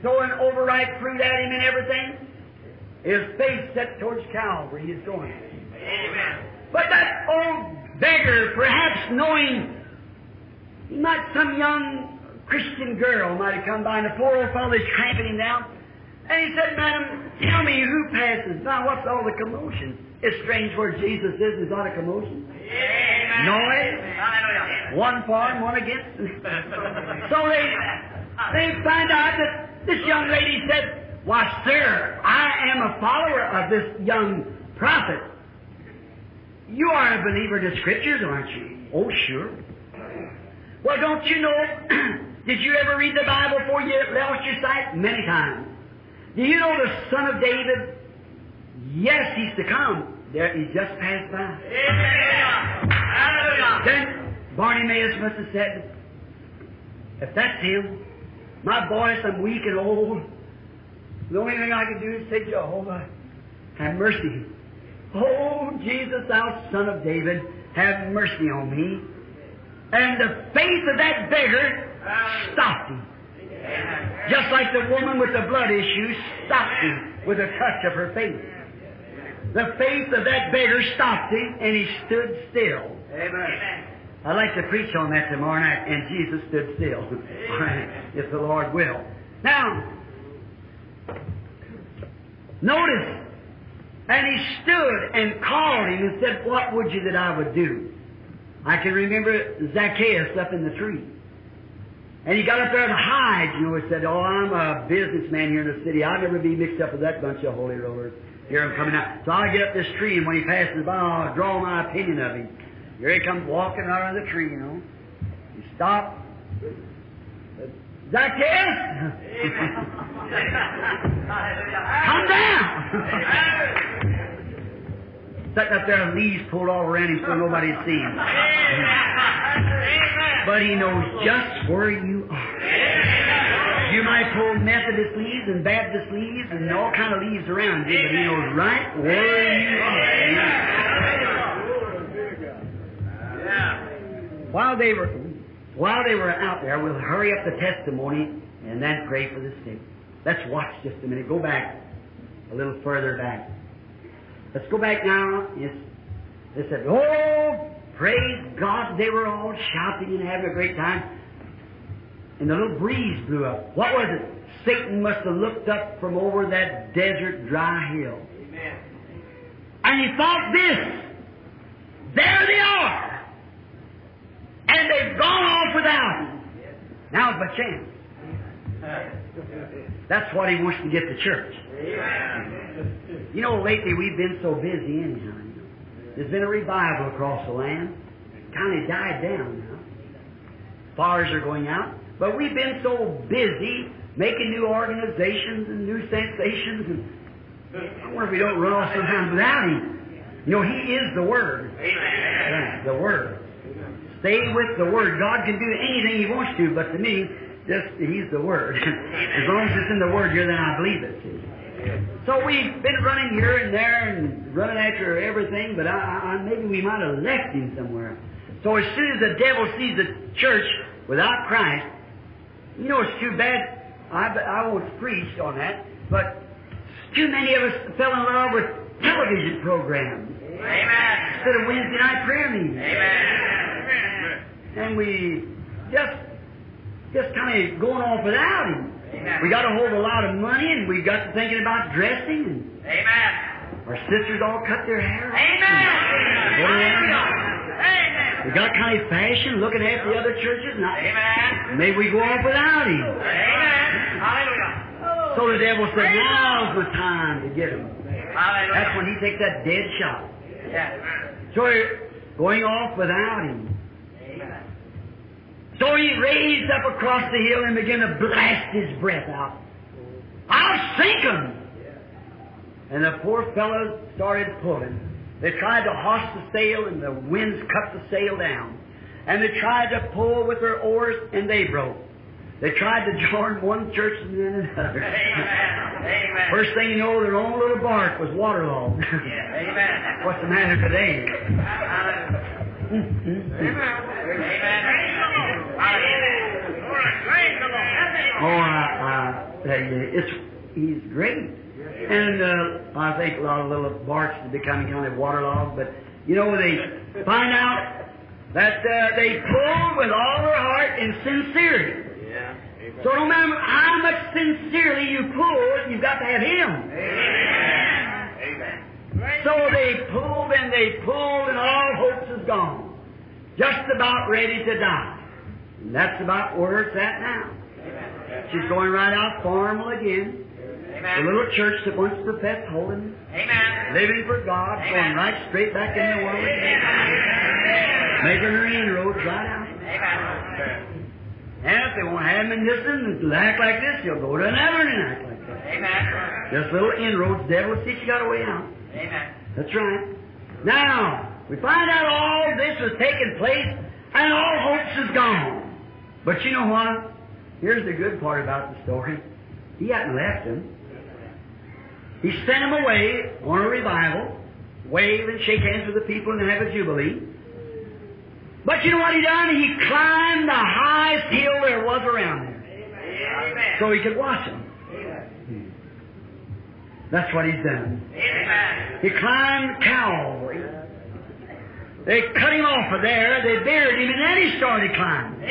Throwing overripe fruit at him and everything. His face set towards Calvary, he's going. Amen. But that old beggar, perhaps knowing he might some young Christian girl might have come by, and the poor old fellow is tramping him down. And he said, Madam, tell me who passes by. What's all the commotion? It's strange where Jesus is. There's not a commotion. Amen. Noise. Eh? Hallelujah. One for and one against. so they they find out that this young lady said, Why, sir, I am a follower of this young prophet. You are a believer in the scriptures, aren't you? Oh, sure. Well, don't you know? [clears throat] did you ever read the Bible before you lost your sight? Many times. Do you know the Son of David? Yes, he's to come. There, he just passed by. Amen. Hallelujah. Then Bartimaeus must have said, If that's him, my voice, I'm weak and old. The only thing I can do is say, Jehovah, have mercy. Oh, Jesus, thou Son of David, have mercy on me. And the faith of that beggar stopped him. Just like the woman with the blood issue stopped him with a touch of her faith. The faith of that beggar stopped him, and he stood still. Amen. I'd like to preach on that tomorrow night, and Jesus stood still, [laughs] if the Lord will. Now, notice, and he stood and called him and said, What would you that I would do? I can remember Zacchaeus up in the tree. And he got up there to hide, you know, he said, Oh, I'm a businessman here in the city. I'll never be mixed up with that bunch of holy rollers. Here I'm coming out. So I'll get up this tree, and when he passes by, I'll draw my opinion of him. Here he comes walking out of the tree, you know. He stopped. Zacchaeus! [laughs] Come down! Sitting up there, leaves pulled all around him so nobody'd see him. But he knows just where you are. You might pull Methodist leaves and Baptist leaves and all kind of leaves around you, but he knows right where you are. While they were while they were out there, we'll hurry up the testimony and then pray for the sick. Let's watch just a minute. Go back a little further back. Let's go back now. Yes. They said, Oh, praise God. They were all shouting and having a great time. And the little breeze blew up. What was it? Satan must have looked up from over that desert dry hill. Amen. And he thought this. There they are. And they've gone off without him. Now's my chance. [laughs] That's what he wants to get the church. You know, lately we've been so busy anyhow. You know. There's been a revival across the land. Kind of died down now. Fires are going out. But we've been so busy making new organizations and new sensations. And I wonder if we don't run off sometimes without him. You know, He is the Word. Yeah, the Word. Stay with the Word. God can do anything He wants to, but to me, just He's the Word. [laughs] as long as it's in the Word here, then I believe it. So we've been running here and there and running after everything, but I, I, maybe we might have left Him somewhere. So as soon as the devil sees the church without Christ, you know, it's too bad. I, I won't preach on that, but too many of us fell in love with television programs Amen. instead of Wednesday night prayer meetings. Amen. And we just, just kind of going off without Him. Amen. We got a hold a lot of money, and we got to thinking about dressing, Amen. our sisters all cut their hair. Amen. Amen. We got kind of fashion, looking at the other churches, and Amen. maybe we go off without Him. Amen. Hallelujah. So the devil said, now's the time to get him. Hallelujah. That's when he takes that dead shot. Yes. So going off without him. Amen. So he raised up across the hill and began to blast his breath out. I'll sink him! And the poor fellow started pulling. They tried to hoist the sail and the winds cut the sail down. And they tried to pull with their oars and they broke. They tried to [laughs] join one church and then another. Amen. Amen. First thing you know, their own little bark was waterlogged. Amen. [laughs] What's the matter today? [laughs] Oh, I, I tell you, it's he's great, and uh, I think a lot of little barks are becoming kind of waterlogged. But you know, they find out that uh, they pull with all their heart and sincerity. So no matter how much sincerely you pull, you've got to have Him. Amen. So they pulled and they pulled, and all hopes is gone. Just about ready to die. And that's about where it's at now. She's going right out formal again. The little church that once professed holiness, living for God, going right straight back in the world again. Making her inroads right out. And if they won't have him in this and act like this, he'll go to another and act like that. Just little inroads, devil see, you got a way out. That's right. Now, we find out all this was taking place and all hopes is gone. But you know what? Here's the good part about the story. He hadn't left him. He sent him away on a revival, wave and shake hands with the people and have a jubilee. But you know what he done? He climbed the highest hill there was around there. So he could watch them. That's what he's done. He climbed Calvary. They cut him off of there, they buried him, and then he started climbing.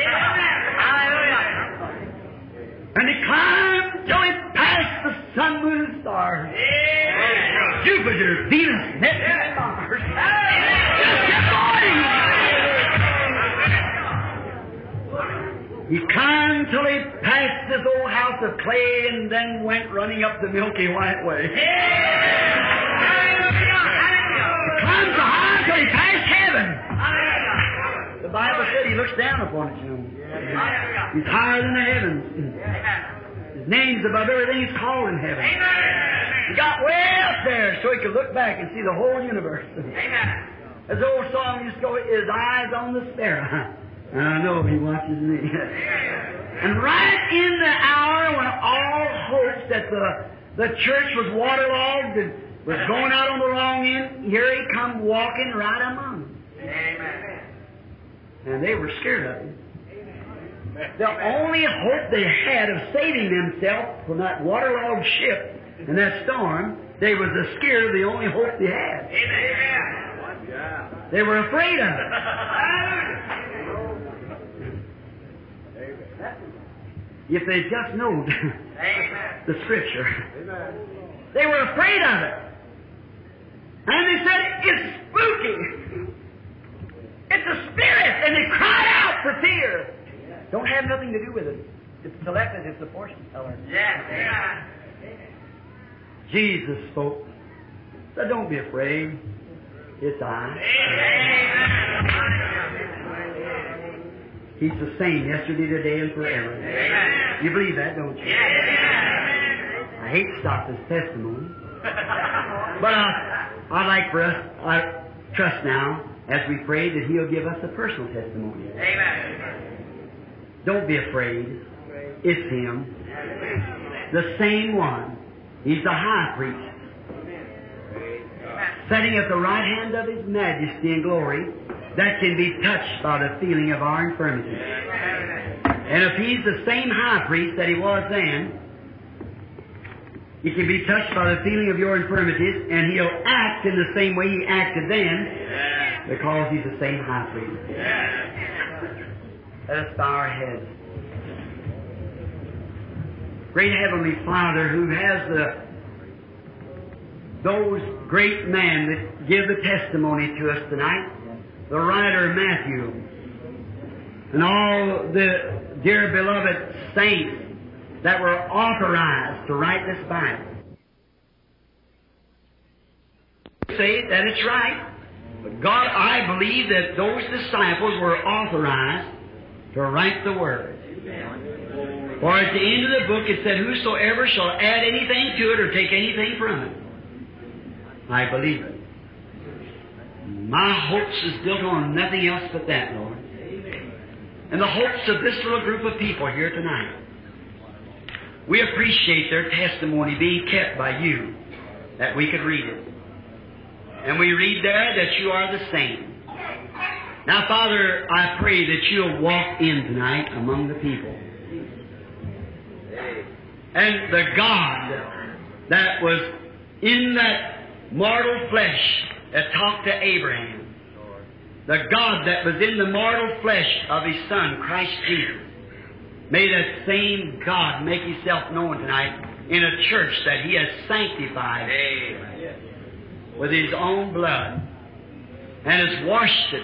And he climbed till he passed the sun, moon, and stars. Jupiter, Venus, Neptune, Mars. Just kept going. He climbed till he passed this old house of clay and then went running up the Milky White Way. Climbed so high till he passed heaven. The Bible said he looks down upon it, you know. He's higher than the heavens. His name's above everything he's called in heaven. He got way up there so he could look back and see the whole universe. As the old song used to go, his eyes on the sparrow. And I know he watches me. and right in the hour when all hopes that the, the church was waterlogged and was going out on the wrong end, here he come walking right among them. Amen. And they were scared of him. Amen. The only hope they had of saving themselves from that waterlogged ship and that storm, they was the scared of the only hope they had. Amen. They were afraid of it. If they just knowed [laughs] the scripture, they were afraid of it. And they said, it's spooky. It's a spirit. And they cried out for fear. Don't have nothing to do with it. It's the selected, it's a fortune teller. Jesus spoke. So don't be afraid. It's I. He's the same yesterday, today, and forever. Amen. You believe that, don't you? I hate to stop this testimony. But I, I'd like for us, I trust now, as we pray, that He'll give us a personal testimony. Amen. Don't be afraid. It's Him. The same one. He's the high priest. Sitting at the right hand of His majesty and glory, that can be touched by the feeling of our infirmity. And if He's the same high priest that He was then, He can be touched by the feeling of your infirmities, and He'll act in the same way He acted then, because He's the same high priest. Let us bow our heads. Great Heavenly Father, who has the those great men that give the testimony to us tonight, the writer Matthew, and all the dear beloved saints that were authorized to write this Bible. Say that it's right. But God, I believe that those disciples were authorized to write the Word. For at the end of the book it said, Whosoever shall add anything to it or take anything from it. I believe it. My hopes is built on nothing else but that, Lord. And the hopes of this little group of people here tonight. We appreciate their testimony being kept by you, that we could read it. And we read there that you are the same. Now, Father, I pray that you'll walk in tonight among the people. And the God that was in that mortal flesh that talked to Abraham, the God that was in the mortal flesh of His Son, Christ Jesus, may the same God make Himself known tonight in a church that He has sanctified with His own blood and has washed it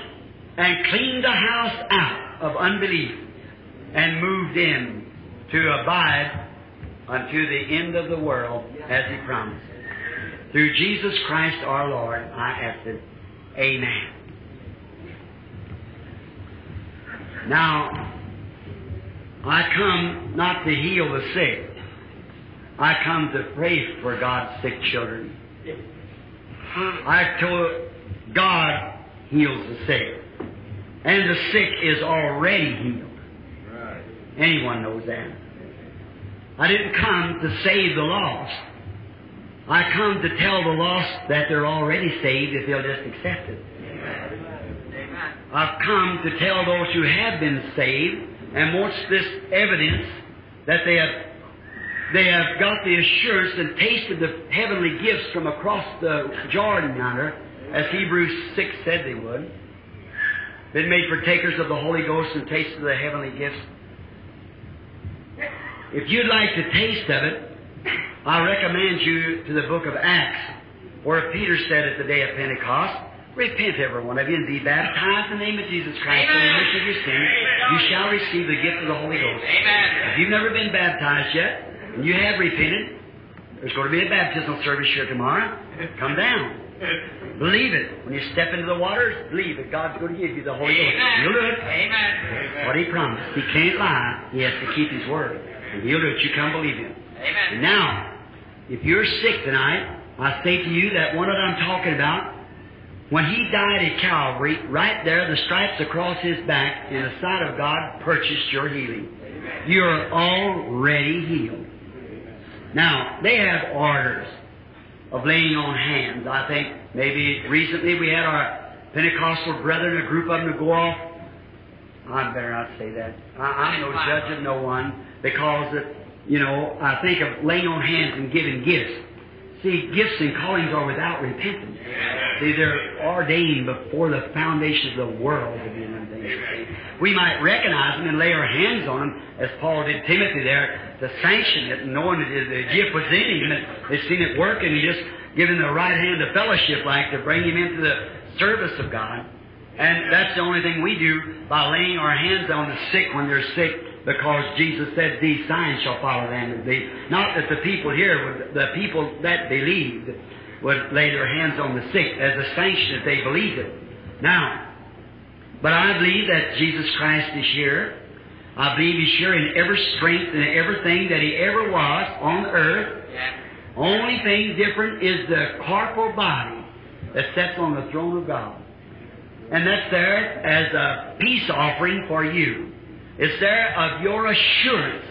and cleaned the house out of unbelief and moved in to abide unto the end of the world as He promised. Through Jesus Christ our Lord, I ask it. Amen. Now, I come not to heal the sick. I come to pray for God's sick children. I told God heals the sick. And the sick is already healed. Anyone knows that. I didn't come to save the lost. I come to tell the lost that they're already saved if they'll just accept it. I've come to tell those who have been saved and wants this evidence that they have they have got the assurance and tasted the heavenly gifts from across the Jordan yonder, as Hebrews 6 said they would. Been made partakers of the Holy Ghost and tasted the heavenly gifts. If you'd like to taste of it, I recommend you to the book of Acts, where Peter said at the day of Pentecost, Repent, every one of you, and be baptized in the name of Jesus Christ for the remission of your sins. You shall receive the gift of the Holy Ghost. Amen. If you've never been baptized yet, and you have repented, there's going to be a baptismal service here tomorrow. Come down. Believe it. When you step into the waters, believe that God's going to give you the Holy Ghost. You'll do it. Amen. What He promised. He can't lie. He has to keep His word. And He'll do it. You come believe Him. Amen. Now, if you're sick tonight, I say to you that one that I'm talking about, when he died at Calvary, right there, the stripes across his back, in the sight of God, purchased your healing. You're already healed. Now, they have orders of laying on hands. I think maybe recently we had our Pentecostal brethren, a group of them to go off. I better not say that. I, I'm no judge of no one because, it, you know, I think of laying on hands and giving gifts. See, gifts and callings are without repentance. See, they're ordained before the foundation of the world to be them. We might recognize them and lay our hands on them, as Paul did Timothy there, to sanction it, knowing that the gift was in him, and they've seen it working, and just giving the right hand of fellowship, like to bring him into the service of God. And that's the only thing we do by laying our hands on the sick when they're sick, because Jesus said, These signs shall follow them that. Not that the people here, would, the people that believed, would lay their hands on the sick as a sanction if they believed it. Now, but I believe that Jesus Christ is here. I believe He's here in every strength and everything that He ever was on the earth. Only thing different is the corporal body that sits on the throne of God. And that's there as a peace offering for you. It's there of your assurance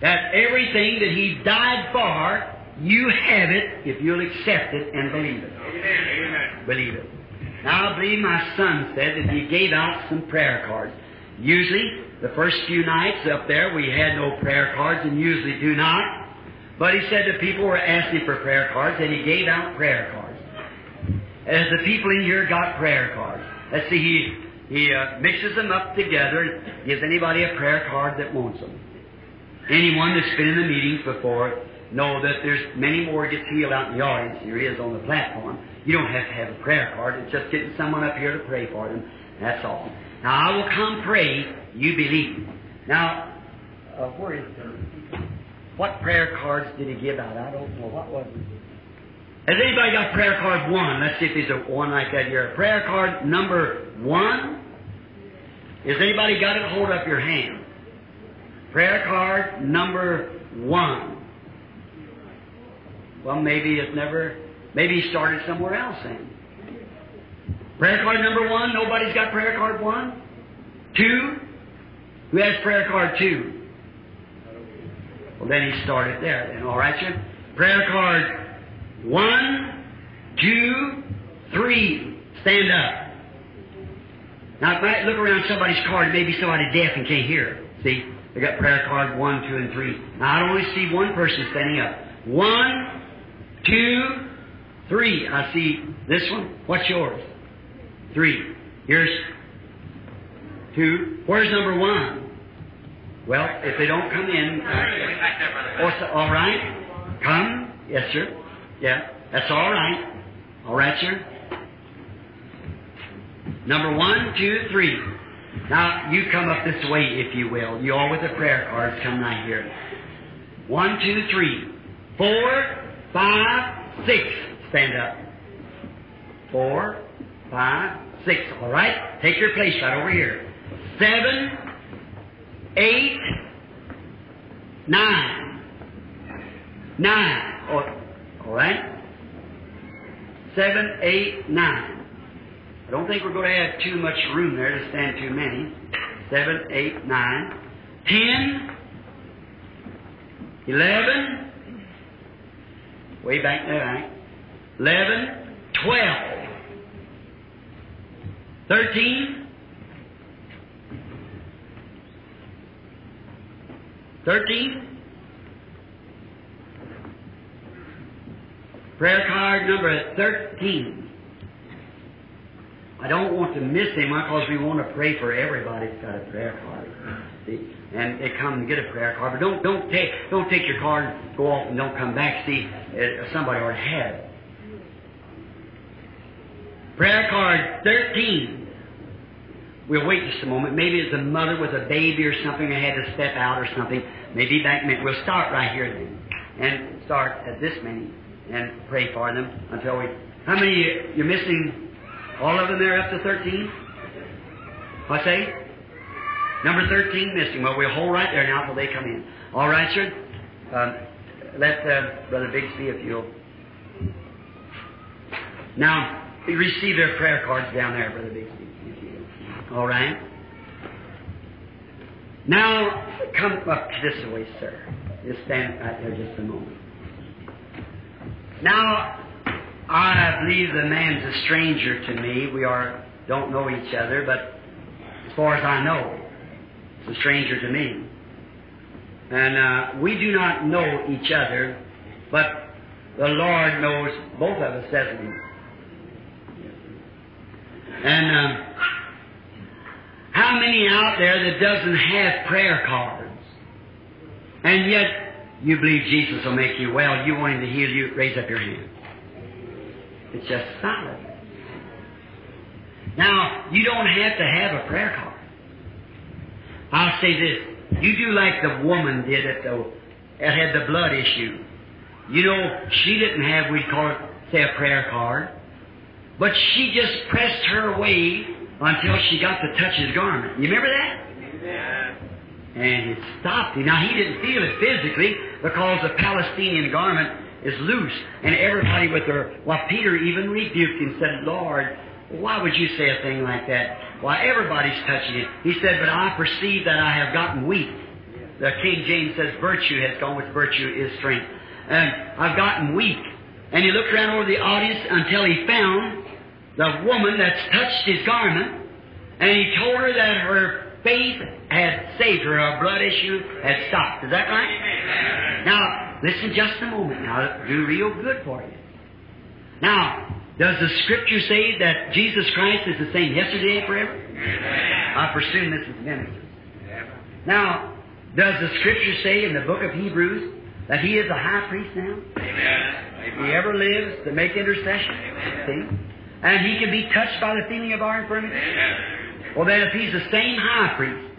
that everything that He died for, you have it if you'll accept it and believe it. Amen. Believe it. Now, I believe my son said that he gave out some prayer cards. Usually, the first few nights up there, we had no prayer cards and usually do not. But he said that people were asking for prayer cards and he gave out prayer cards. As the people in here got prayer cards. Let's see, he, he uh, mixes them up together, and gives anybody a prayer card that wants them. Anyone that's been in the meetings before know that there's many more gets healed out in the audience than there is on the platform. You don't have to have a prayer card. It's just getting someone up here to pray for them. That's all. Now, I will come pray. You believe. Now, uh, where is the... What prayer cards did he give out? I don't know. What was it? Has anybody got prayer card one? Let's see if there's a one like that here. Prayer card number one. Has anybody got it? Hold up your hand. Prayer card number one. Well, maybe it's never, maybe he started somewhere else then. Prayer card number one, nobody's got prayer card one? Two? Who has prayer card two? Well, then he started there then, all right, sir? Prayer card one, two, three. Stand up. Now, if I look around somebody's card, maybe somebody deaf and can't hear. See? They got prayer card one, two, and three. Now, I only see one person standing up. One, two, three. I see this one. What's yours? Three. Here's two. Where's number one? Well, if they don't come in, uh, what's all right? Come, yes, sir. Yeah, that's all right. All right, sir. Number one, two, three. Now you come up this way, if you will. You all with the prayer cards, come right here. One, two, three, four, five, six. Stand up. Four, five, six. All right? Take your place right over here. Seven, eight, nine. Nine. All right? Seven, eight, nine. Don't think we're going to have too much room there to stand too many. Seven, eight, nine. Ten, eleven, way back there, right? Eleven, twelve, thirteen, thirteen. Prayer card number 13. I don't want to miss anyone because we want to pray for everybody that's got a prayer card. See? And they come and get a prayer card. But don't, don't, take, don't take your card, go off, and don't come back. See, uh, somebody already had it. Prayer card 13. We'll wait just a moment. Maybe it's a mother with a baby or something that had to step out or something. Maybe back. We'll start right here then. And start at this many and pray for them until we. How many you're missing? All of them there up to 13? I say? Number 13 missing. Well, we'll hold right there now till they come in. All right, sir? Um, let uh, Brother Bixby, if you'll. Now, receive their prayer cards down there, Brother Bixby. All right? Now, come up this way, sir. Just stand right there just a moment. Now, I believe the man's a stranger to me. We are don't know each other, but as far as I know, he's a stranger to me. And uh, we do not know each other, but the Lord knows both of us, doesn't He? And um, how many out there that doesn't have prayer cards, and yet you believe Jesus will make you well? You want Him to heal you? Raise up your hand. It's just solid. Now, you don't have to have a prayer card. I'll say this. You do like the woman did at the, that had the blood issue. You know, she didn't have, we'd call it, say, a prayer card. But she just pressed her way until she got to touch his garment. You remember that? Yeah. And it stopped him. Now, he didn't feel it physically because the Palestinian garment is loose, and everybody with their. Well, Peter even rebuked him, said, Lord, why would you say a thing like that? Why, everybody's touching it. He said, But I perceive that I have gotten weak. The King James says, Virtue has gone with virtue is strength. And I've gotten weak. And he looked around over the audience until he found the woman that's touched his garment, and he told her that her faith had saved her, her blood issue had stopped. Is that right? Now, listen just a moment now. It'll do real good for you. Now, does the Scripture say that Jesus Christ is the same yesterday and forever? I presume this is ministers. Now, does the Scripture say in the book of Hebrews that He is a high priest now? If He ever lives to make intercession, see? And He can be touched by the feeling of our infirmity? Well, then, if He's the same high priest,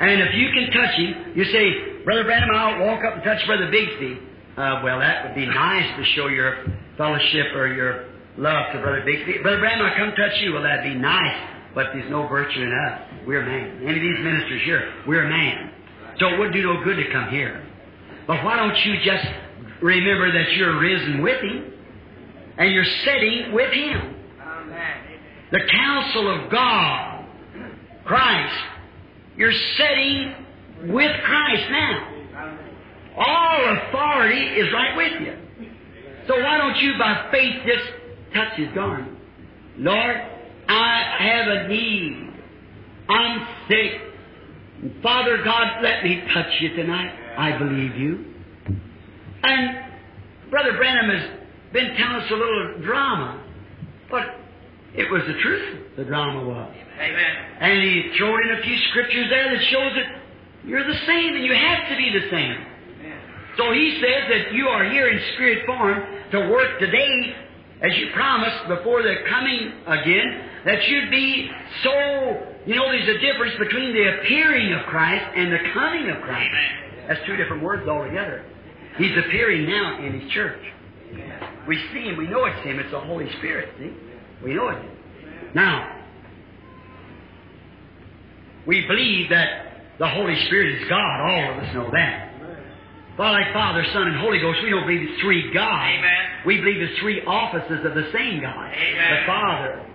and if you can touch Him, you say, Brother Branham, I'll walk up and touch Brother Bixby. Uh, well, that would be nice to show your fellowship or your love to Brother Bixby. Brother Branham, I'll come touch you. Well, that'd be nice, but there's no virtue in us. We're man. Any of these ministers here, we're man. So it wouldn't do no good to come here. But why don't you just remember that you're risen with Him and you're sitting with Him? The counsel of God, Christ, you're sitting with Christ now. All authority is right with you. So why don't you, by faith, just touch His garment? Lord, I have a need. I'm sick. Father God, let me touch you tonight. I believe you. And Brother Branham has been telling us a little drama, but it was the truth, the drama was. Amen. And he threw in a few scriptures there that shows that you're the same and you have to be the same. So he says that you are here in spirit form to work today as you promised before the coming again, that you'd be so, you know, there's a difference between the appearing of Christ and the coming of Christ. That's two different words altogether. He's appearing now in His church. We see Him, we know it's Him, it's the Holy Spirit, see? We know it. Now, we believe that the Holy Spirit is God. All of us know that. But like Father, Son, and Holy Ghost, we don't believe it's three gods. Amen. We believe it's three offices of the same God. Amen. The Father,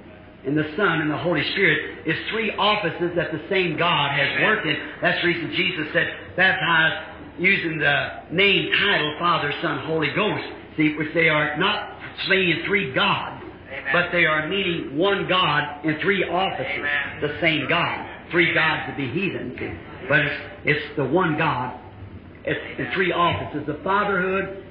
and the Son, and the Holy Spirit is three offices that the same God has Amen. worked in. That's the reason Jesus said, baptize using the name, title, Father, Son, Holy Ghost. See, which they are not saying three gods, but they are meaning one God in three offices. The same God. Three gods to be heathen. But it's, it's the one God. It's in three offices. The fatherhood,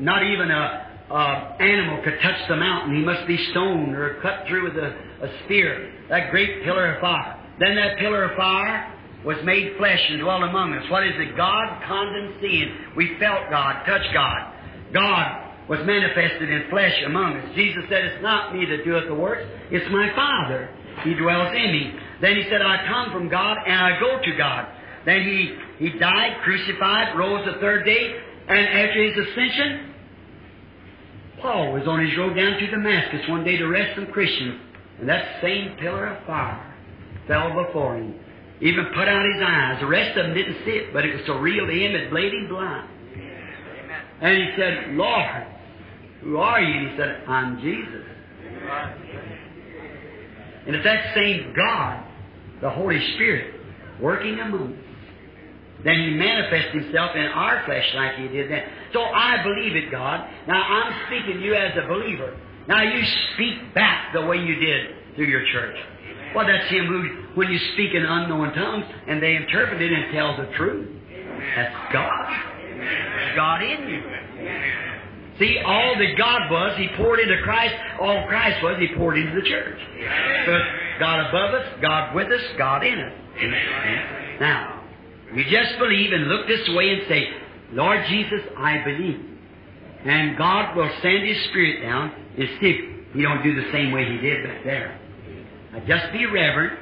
not even a, a animal could touch the mountain. He must be stoned or cut through with a, a spear. That great pillar of fire. Then that pillar of fire was made flesh and dwelt among us. What is it? God condescended. We felt God, touched God. God was manifested in flesh among us. Jesus said, It's not me that doeth the works, it's my Father. He dwells in me. Then he said, I come from God and I go to God. Then he, he died, crucified, rose the third day, and after his ascension, Paul was on his road down to Damascus one day to arrest some Christians, and that same pillar of fire fell before him. Even put out his eyes. The rest of them didn't see it, but it was so real to him it made him blind. Amen. And he said, Lord, who are you? And he said, I'm Jesus. And it's that same God, the Holy Spirit, working among move. Then He manifests Himself in our flesh like He did then. So I believe it, God. Now I'm speaking to you as a believer. Now you speak back the way you did through your church. Well, that's Him who, when you speak in unknown tongues and they interpret it and tell the truth. That's God. God in you. See, all that God was, He poured into Christ. All Christ was, He poured into the church. It's God above us, God with us, God in us. Amen. Now, you just believe and look this way and say, Lord Jesus, I believe. And God will send His Spirit down and see if He don't do the same way He did back there. Now, just be reverent.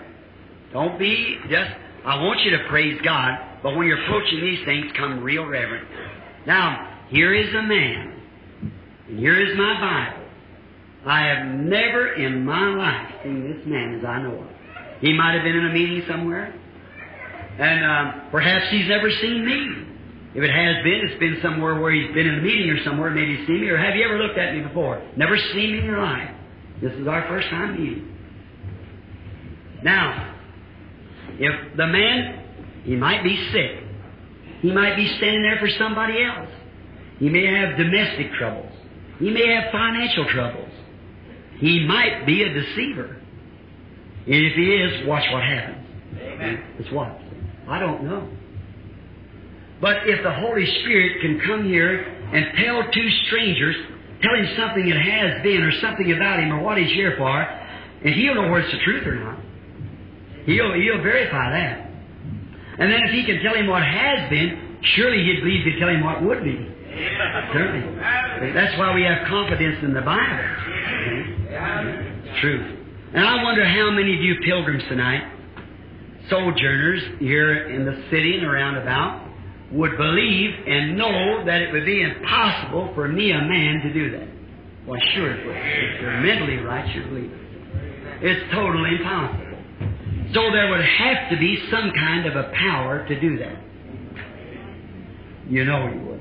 Don't be just, I want you to praise God, but when you're approaching these things, come real reverent. Now, here is a man. And here is my Bible. I have never in my life seen this man as I know of. He might have been in a meeting somewhere, and um, perhaps he's never seen me. If it has been, it's been somewhere where he's been in a meeting or somewhere, maybe he's seen me, or have you ever looked at me before? Never seen me in your life. This is our first time meeting. Now, if the man, he might be sick. He might be standing there for somebody else. He may have domestic troubles. He may have financial troubles. He might be a deceiver. And if he is, watch what happens. Amen. It's what? I don't know. But if the Holy Spirit can come here and tell two strangers, tell him something that has been or something about him or what he's here for, and he'll know whether it's the truth or not. He'll, he'll verify that. And then if he can tell him what has been, surely he'd believe to tell him what would be. Certainly. That's why we have confidence in the Bible. True. And I wonder how many of you pilgrims tonight, sojourners here in the city and around about, would believe and know that it would be impossible for me, a man, to do that. Well, sure it would. If you're mentally right, you believe it. It's totally impossible. So there would have to be some kind of a power to do that. You know you would.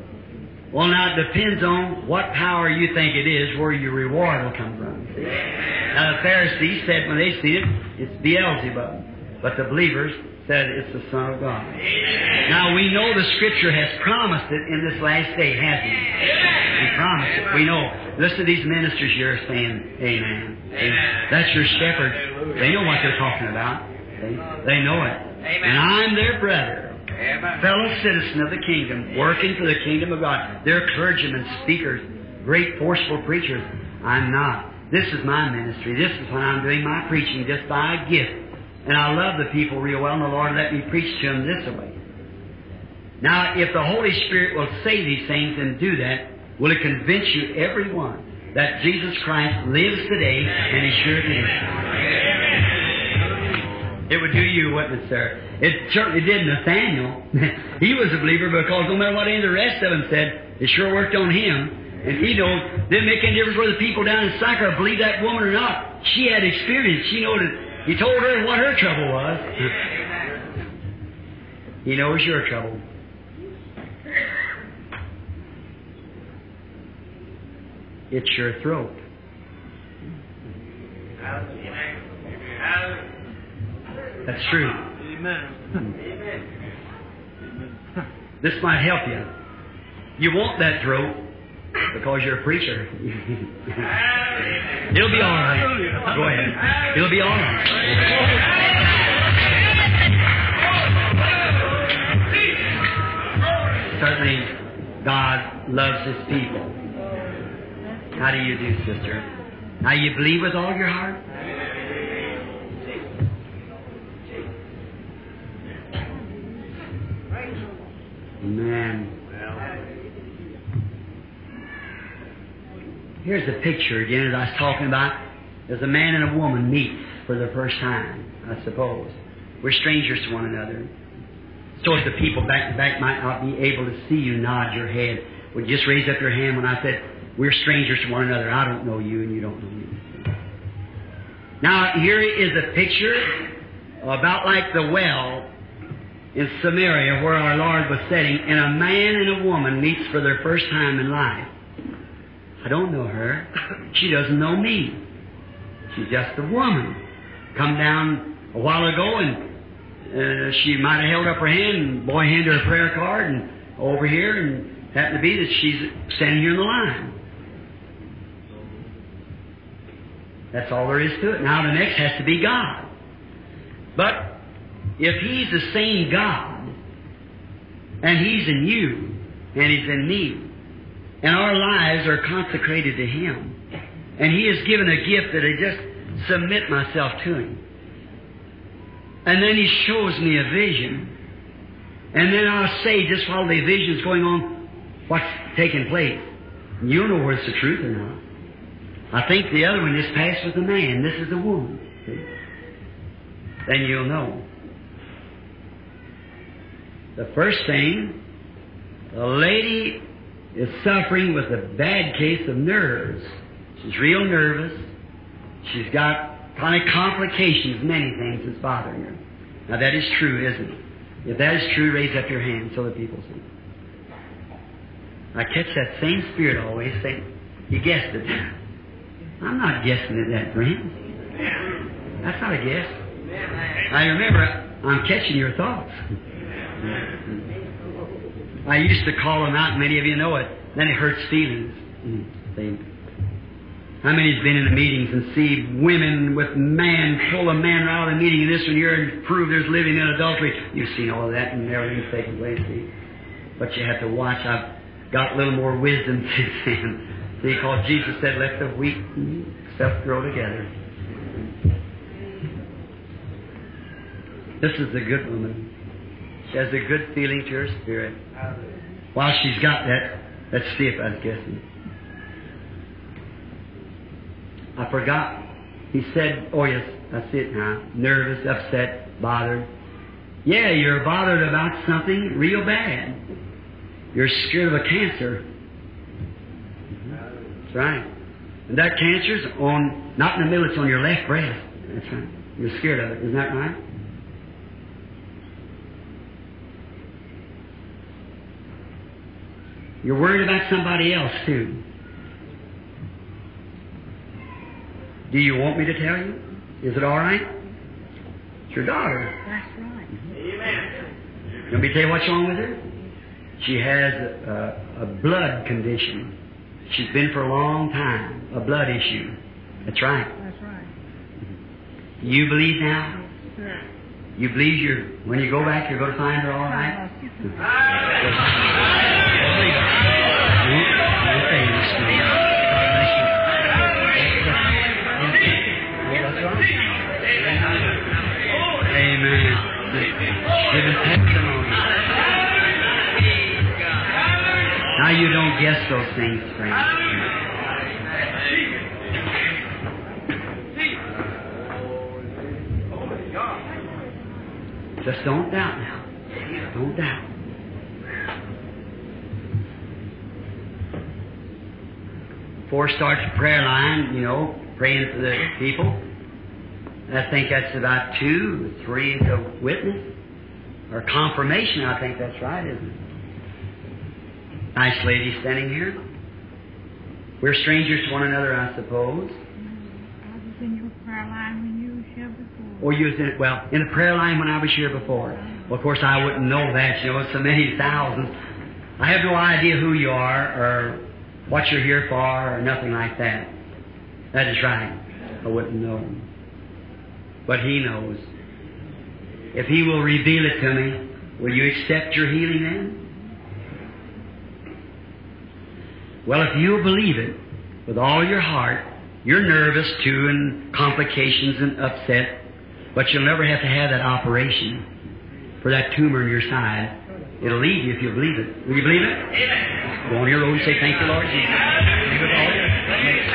Well, now it depends on what power you think it is, where your reward will come from. Now the Pharisees said when they see it, it's Beelzebub. But the believers said it's the Son of God. Now we know the Scripture has promised it in this last day, hasn't it? He promised it. We know. Listen to these ministers here saying, Amen. Amen. That's your shepherd. They know what they're talking about. They, they know it. Amen. And I'm their brother Amen. fellow citizen of the kingdom, working for the kingdom of God. They're clergymen, speakers, great forceful preachers. I'm not. This is my ministry. This is when I'm doing my preaching just by a gift. And I love the people real well, and the Lord let me preach to them this way. Now, if the Holy Spirit will say these things and do that, will it convince you, everyone, that Jesus Christ lives today and He sure lives? It would do you, it, sir? It certainly did Nathaniel. [laughs] he was a believer because no matter what any of the rest of them said, it sure worked on him. And he knows, didn't make any difference whether the people down in Sychar believed that woman or not. She had experience. She knew that he told her what her trouble was. [laughs] he knows your trouble. It's your throat. That's true. Amen. [laughs] This might help you. You want that throat because you're a preacher. [laughs] It'll be all right. Go ahead. It'll be all right. Certainly, God loves His people. How do you do, sister? Now, you believe with all your heart? Amen. Here's the picture again, that I was talking about. There's a man and a woman meet for the first time, I suppose. We're strangers to one another. So if the people back to back might not be able to see you nod your head, would just raise up your hand when I said, We're strangers to one another. I don't know you and you don't know me. Now, here is a picture about like the well in Samaria where our Lord was sitting, and a man and a woman meets for their first time in life. I don't know her. [laughs] She doesn't know me. She's just a woman. Come down a while ago, and uh, she might have held up her hand, and boy handed her a prayer card, and over here, and happened to be that she's standing here in the line. That's all there is to it. Now the next has to be God. But if He's the same God, and He's in you, and He's in me, and our lives are consecrated to Him, and He has given a gift that I just submit myself to Him. And then He shows me a vision, and then I'll say, just while the vision's going on, what's taking place. You'll know whether it's the truth or not. I think the other one just passed with a man. This is a woman. Then you'll know. The first thing, the lady is suffering with a bad case of nerves. She's real nervous. She's got kind of complications, many things that's bothering her. Now that is true, isn't it? If that is true, raise up your hand so that people see. I catch that same spirit always saying, You guessed it. I'm not guessing at that friend. That's not a guess. I remember I'm catching your thoughts. [laughs] I used to call them out, many of you know it. Then it hurts feelings. Mm, see? How many's been in the meetings and see women with man pull a man out of the meeting and this one here and prove there's living in adultery? You've seen all of that and everything's taking place. See? But you have to watch. I've got a little more wisdom [laughs] since then. See, because Jesus said, "Let the wheat stuff grow together." This is a good woman. Has a good feeling to her spirit. While she's got that, let's see if I guessing. I forgot. He said, oh yes, I see it now. Nervous, upset, bothered. Yeah, you're bothered about something real bad. You're scared of a cancer. That's right. And that cancer's on, not in the middle, it's on your left breast. That's right. You're scared of it. Isn't that right? You're worried about somebody else too. Do you want me to tell you? Is it all right? It's your daughter. That's right. Amen. You want me tell you what's wrong with her? She has a, a blood condition. She's been for a long time. A blood issue. That's right. That's right. You believe now? Sure. You believe you're when you go back you're going to find her all right? [laughs] Now you don't guess those things, friends. Just don't doubt now. Don't doubt. Before starts the prayer line, you know, praying for the people. I think that's about two, three to witness. Or confirmation, I think that's right, isn't it? Nice lady standing here. We're strangers to one another, I suppose. I was in your prayer line when you was here before. Or you was in, well, in the prayer line when I was here before. Well, of course, I wouldn't know that, you know, so many thousands. I have no idea who you are or what you're here for or nothing like that. That is right. I wouldn't know. But He knows. If He will reveal it to me, will you accept your healing then? Well, if you'll believe it with all your heart, you're nervous too and complications and upset, but you'll never have to have that operation for that tumor in your side. It'll leave you if you believe it. Will you believe it? Amen. Go on your road and say, Thank you, Lord Jesus. Believe with all your-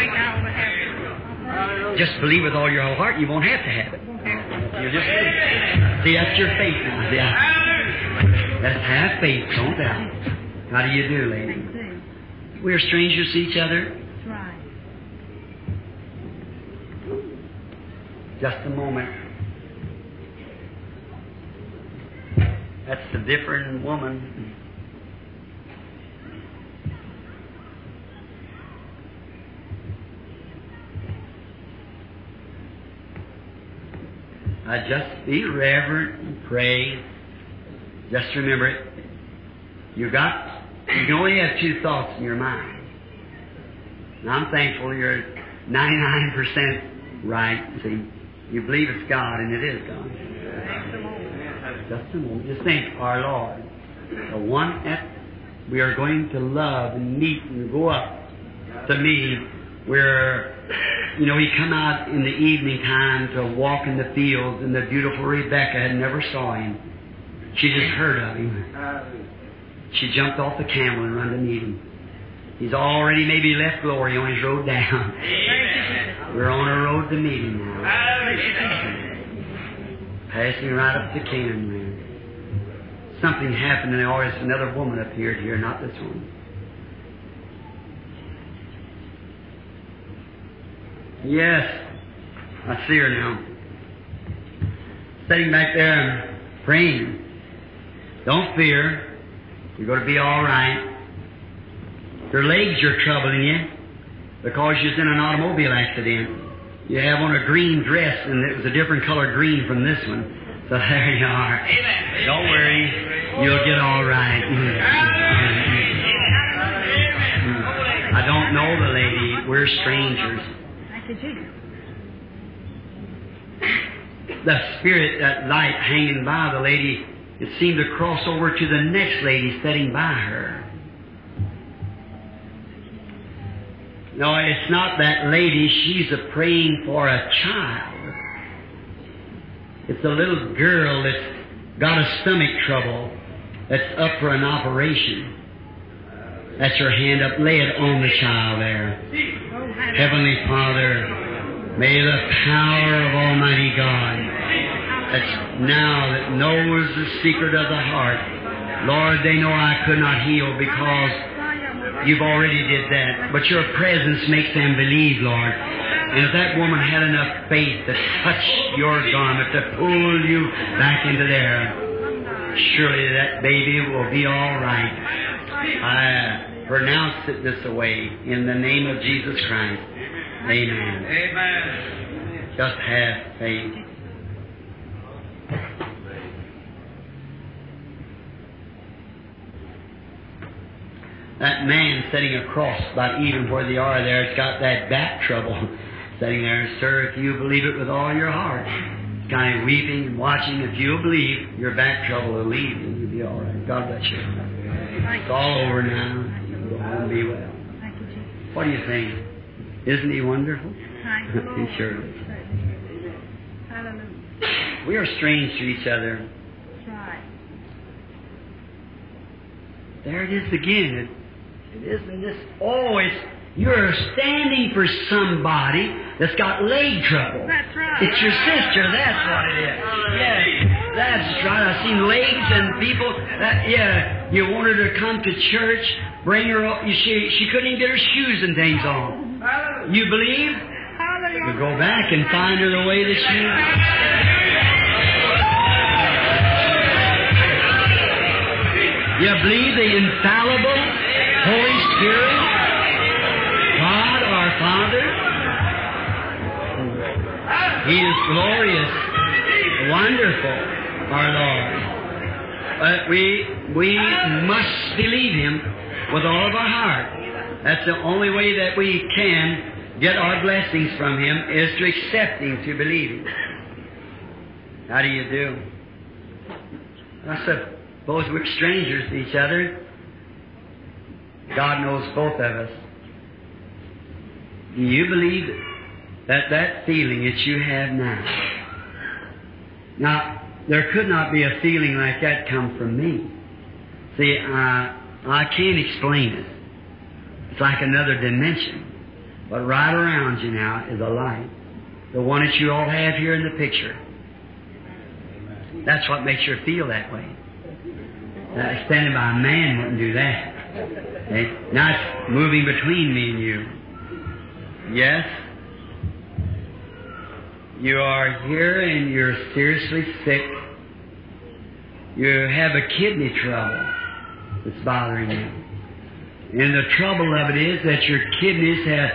Think I ought to have it. Just believe with all your whole heart, and you won't have to have it. You just believe. See, that's your faith now. See, I- Hallelujah. Let's have faith, don't doubt. How do you do, lady? Thank you. We're strangers to each other. That's right. Just a moment. That's the different woman. I just be reverent and pray. Just remember it. You got, you only have two thoughts in your mind. And I'm thankful you're 99% right. See, you believe it's God, and it is God. Just a moment. Just think, our Lord, the one that we are going to love and meet and go up to meet, where, you know, he come out in the evening time to walk in the fields, and the beautiful Rebecca had never saw him. She just heard of him. She jumped off the camel and run to meet him. He's already maybe left glory on his road down. [laughs] We're on a road to meet him now. Passing right up to Canaan. Something happened and always another woman appeared here, not this one. Yes, I see her now. Sitting back there and praying. Don't fear. You're going to be all right. Your legs are troubling you because you're in an automobile accident. You have on a green dress, and it was a different color green from this one. So [laughs] there you are. Amen. Don't worry, you'll get all right. Mm. Mm. I don't know the lady. We're strangers. The spirit, that light hanging by the lady, it seemed to cross over to the next lady sitting by her. No, it's not that lady. She's a praying for a child. It's a little girl that's got a stomach trouble that's up for an operation. That's your hand up. Lay it on the child there. Heavenly Father, may the power of Almighty God, that's now that knows the secret of the heart, Lord, they know I could not heal because you've already did that, but your presence makes them believe, Lord. And if that woman had enough faith to touch your garment, to pull you back into there, surely that baby will be all right. I pronounce it this away in the name of Jesus Christ. Amen. Amen. Just have faith. That man sitting across, about even where they are there, has got that back trouble. Sitting there, sir, if you believe it with all your heart, kind of weeping and watching, if you'll believe, your back trouble will leave and you'll be all right. God bless you. It's all over now. You go home and be well. Thank you, Jesus. What do you think? Isn't he wonderful? Thank you, [laughs] He sure is. Hallelujah. We are strange to each other. That's right. There it is again. It, isn't this always. You're standing for somebody that's got leg trouble. That's right. It's your sister. That's what it is. Yes, that's right. I've seen legs and people. That, yeah, you want her to come to church. Bring her. she she couldn't even get her shoes and things on. Oh. You believe? You go back and find her the way that she. You believe the infallible Holy Spirit, God our Father? He is glorious, wonderful, our Lord. But we we must believe Him with all of our heart. That's the only way that we can get our blessings from Him is to accept Him, to believe Him. How do you do? I suppose we're strangers to each other. God knows both of us. You believe that that feeling that you have now? Now, there could not be a feeling like that come from me. See, I, I can't explain it. It's like another dimension. But right around you now is a light. The one that you all have here in the picture. That's what makes you feel that way. Uh, standing by a man wouldn't do that. Okay? Now it's moving between me and you. Yes? You are here and you're seriously sick. You have a kidney trouble that's bothering you. And the trouble of it is that your kidneys have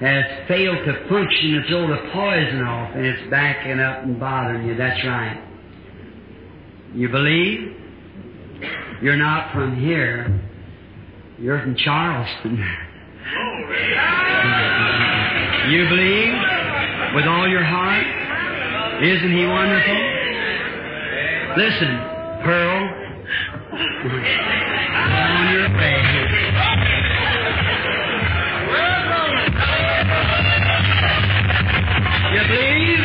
has failed to function to throw the poison off and it's backing up and bothering you. That's right. You believe? You're not from here. You're from Charleston. You believe with all your heart? Isn't he wonderful? Listen, Pearl. On your way. You believe?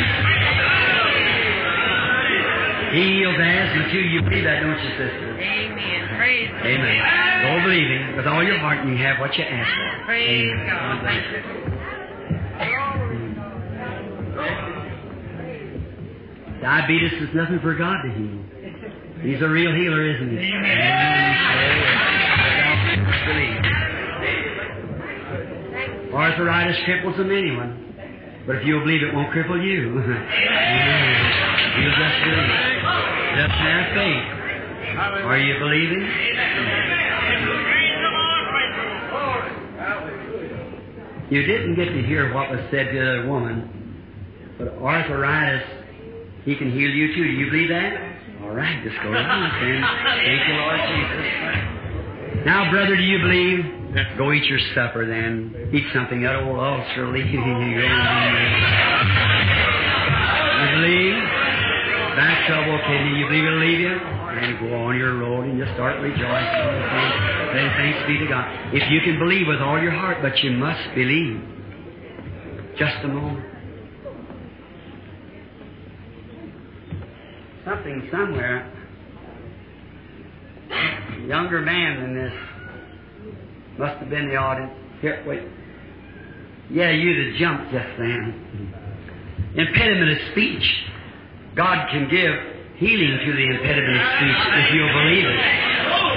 He heals asthma too. You believe that, don't you, sister? Amen. Praise God. Amen. Go believing with all your heart, and you have what you ask for. Praise Amen. God. Thank you. Diabetes is nothing for God to heal. He's a real healer, isn't he? Amen. Arthritis cripples him anyone. But if you'll believe it won't cripple you. [laughs] Amen. You just believe. Just have faith. Are you believing? You didn't get to hear what was said to the other woman, but arthritis, he can heal you too. Do you believe that? All right, just go on. Thank you, Lord Jesus. Now, brother, do you believe? Go eat your supper then. Eat something. That old ulcer you. You believe? Back trouble, kidney. You believe it'll leave you? And go on your road and just start rejoicing. Then thanks be to God. If you can believe with all your heart, but you must believe. Just a moment. Something somewhere. Younger man than this. Must have been the audience. Here, wait. Yeah, you'd have jumped just then. Impediment of speech. God can give healing to the impediment of speech if you'll believe it.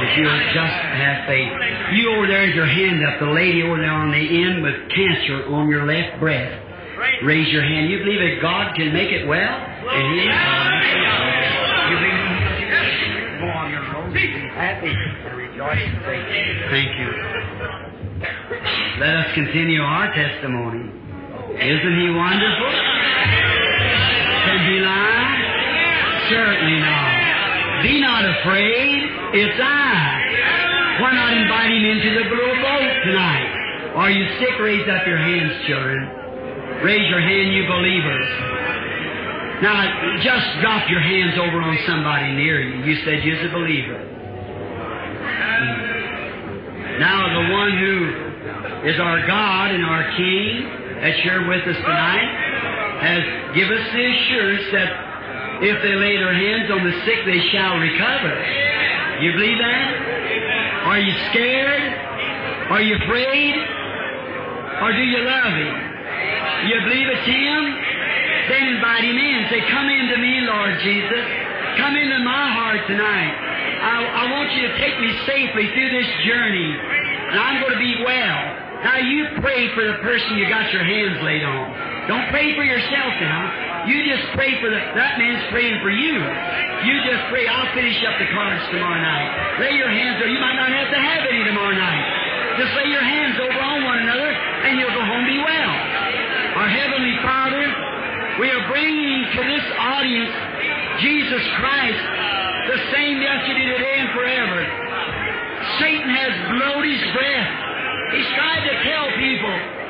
If you'll just have faith. You over there has your hand up. The lady over there on the end with cancer on your left breast. Raise your hand. You believe that God can make it well? And He You believe Go on your road. Be happy and rejoice in faith. Thank you. Let us continue our testimony. Isn't He wonderful? He lie? Certainly not. Be not afraid. It's I. Why not invite Him into the blue boat tonight? Are you sick? Raise up your hands, children. Raise your hand, you believers. Now, just drop your hands over on somebody near you. You said you're a believer. Now, the one who is our God and our King that's here with us tonight has given us the assurance that if they lay their hands on the sick, they shall recover. You believe that? Are you scared? Are you afraid? Or do you love Him? You believe it's Him? Then invite Him in. Say, Come into me, Lord Jesus. Come into my heart tonight. I, I want you to take me safely through this journey. And I'm going to be well. Now you pray for the person you got your hands laid on. Don't pray for yourself now. You just pray for the, that man's praying for you. You just pray, I'll finish up the cards tomorrow night. Lay your hands, or you might not have to have any tomorrow night. Just lay your hands over on one another, and you'll go home be well. Our Heavenly Father, we are bringing to this audience Jesus Christ, the same yesterday, today, and forever. Satan has blowed his breath. He's tried to tell people.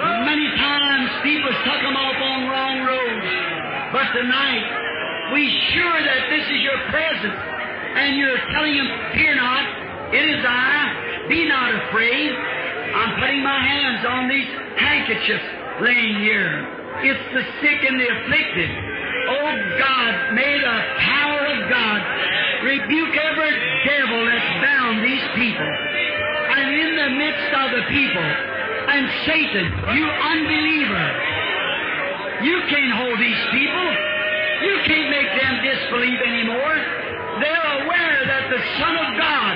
Many times people stuck them off on wrong roads. But tonight, we sure that this is your presence. And you're telling them, fear not, it is I, be not afraid. I'm putting my hands on these handkerchiefs laying here. It's the sick and the afflicted. Oh God, may the power of God rebuke every devil that's bound these people. And in the midst of the people, and Satan, you unbeliever, you can't hold these people. You can't make them disbelieve anymore. They're aware that the Son of God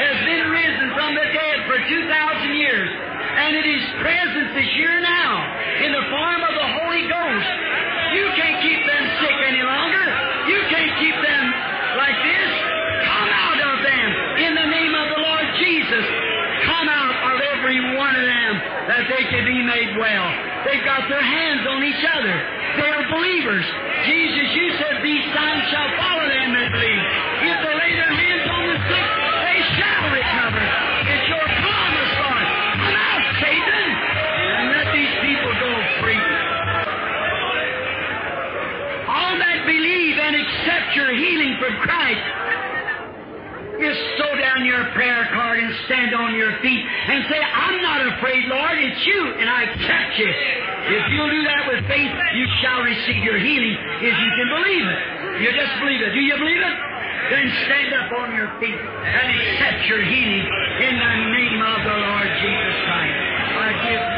has been risen from the dead for 2,000 years, and that His presence is here now in the form of the Holy Ghost. You can't keep them sick any longer. You can't keep them like this. Come out of them in the name of the Lord Jesus. Come out of every one of them that they can be made well. They've got their hands on each other. They are believers. Jesus, you said these signs shall follow them that believe. If they lay their hands on the sick, they shall recover. It's your promise, Lord. Come out, Satan, and let these people go free. All that believe and accept your healing from Christ, just throw down your prayer card and stand on your feet and say, I'm not afraid, Lord. It's you, and I catch you. If you'll do that with faith, you shall receive your healing if you can believe it. You just believe it. Do you believe it? Then stand up on your feet and accept your healing in the name of the Lord Jesus Christ. I give you.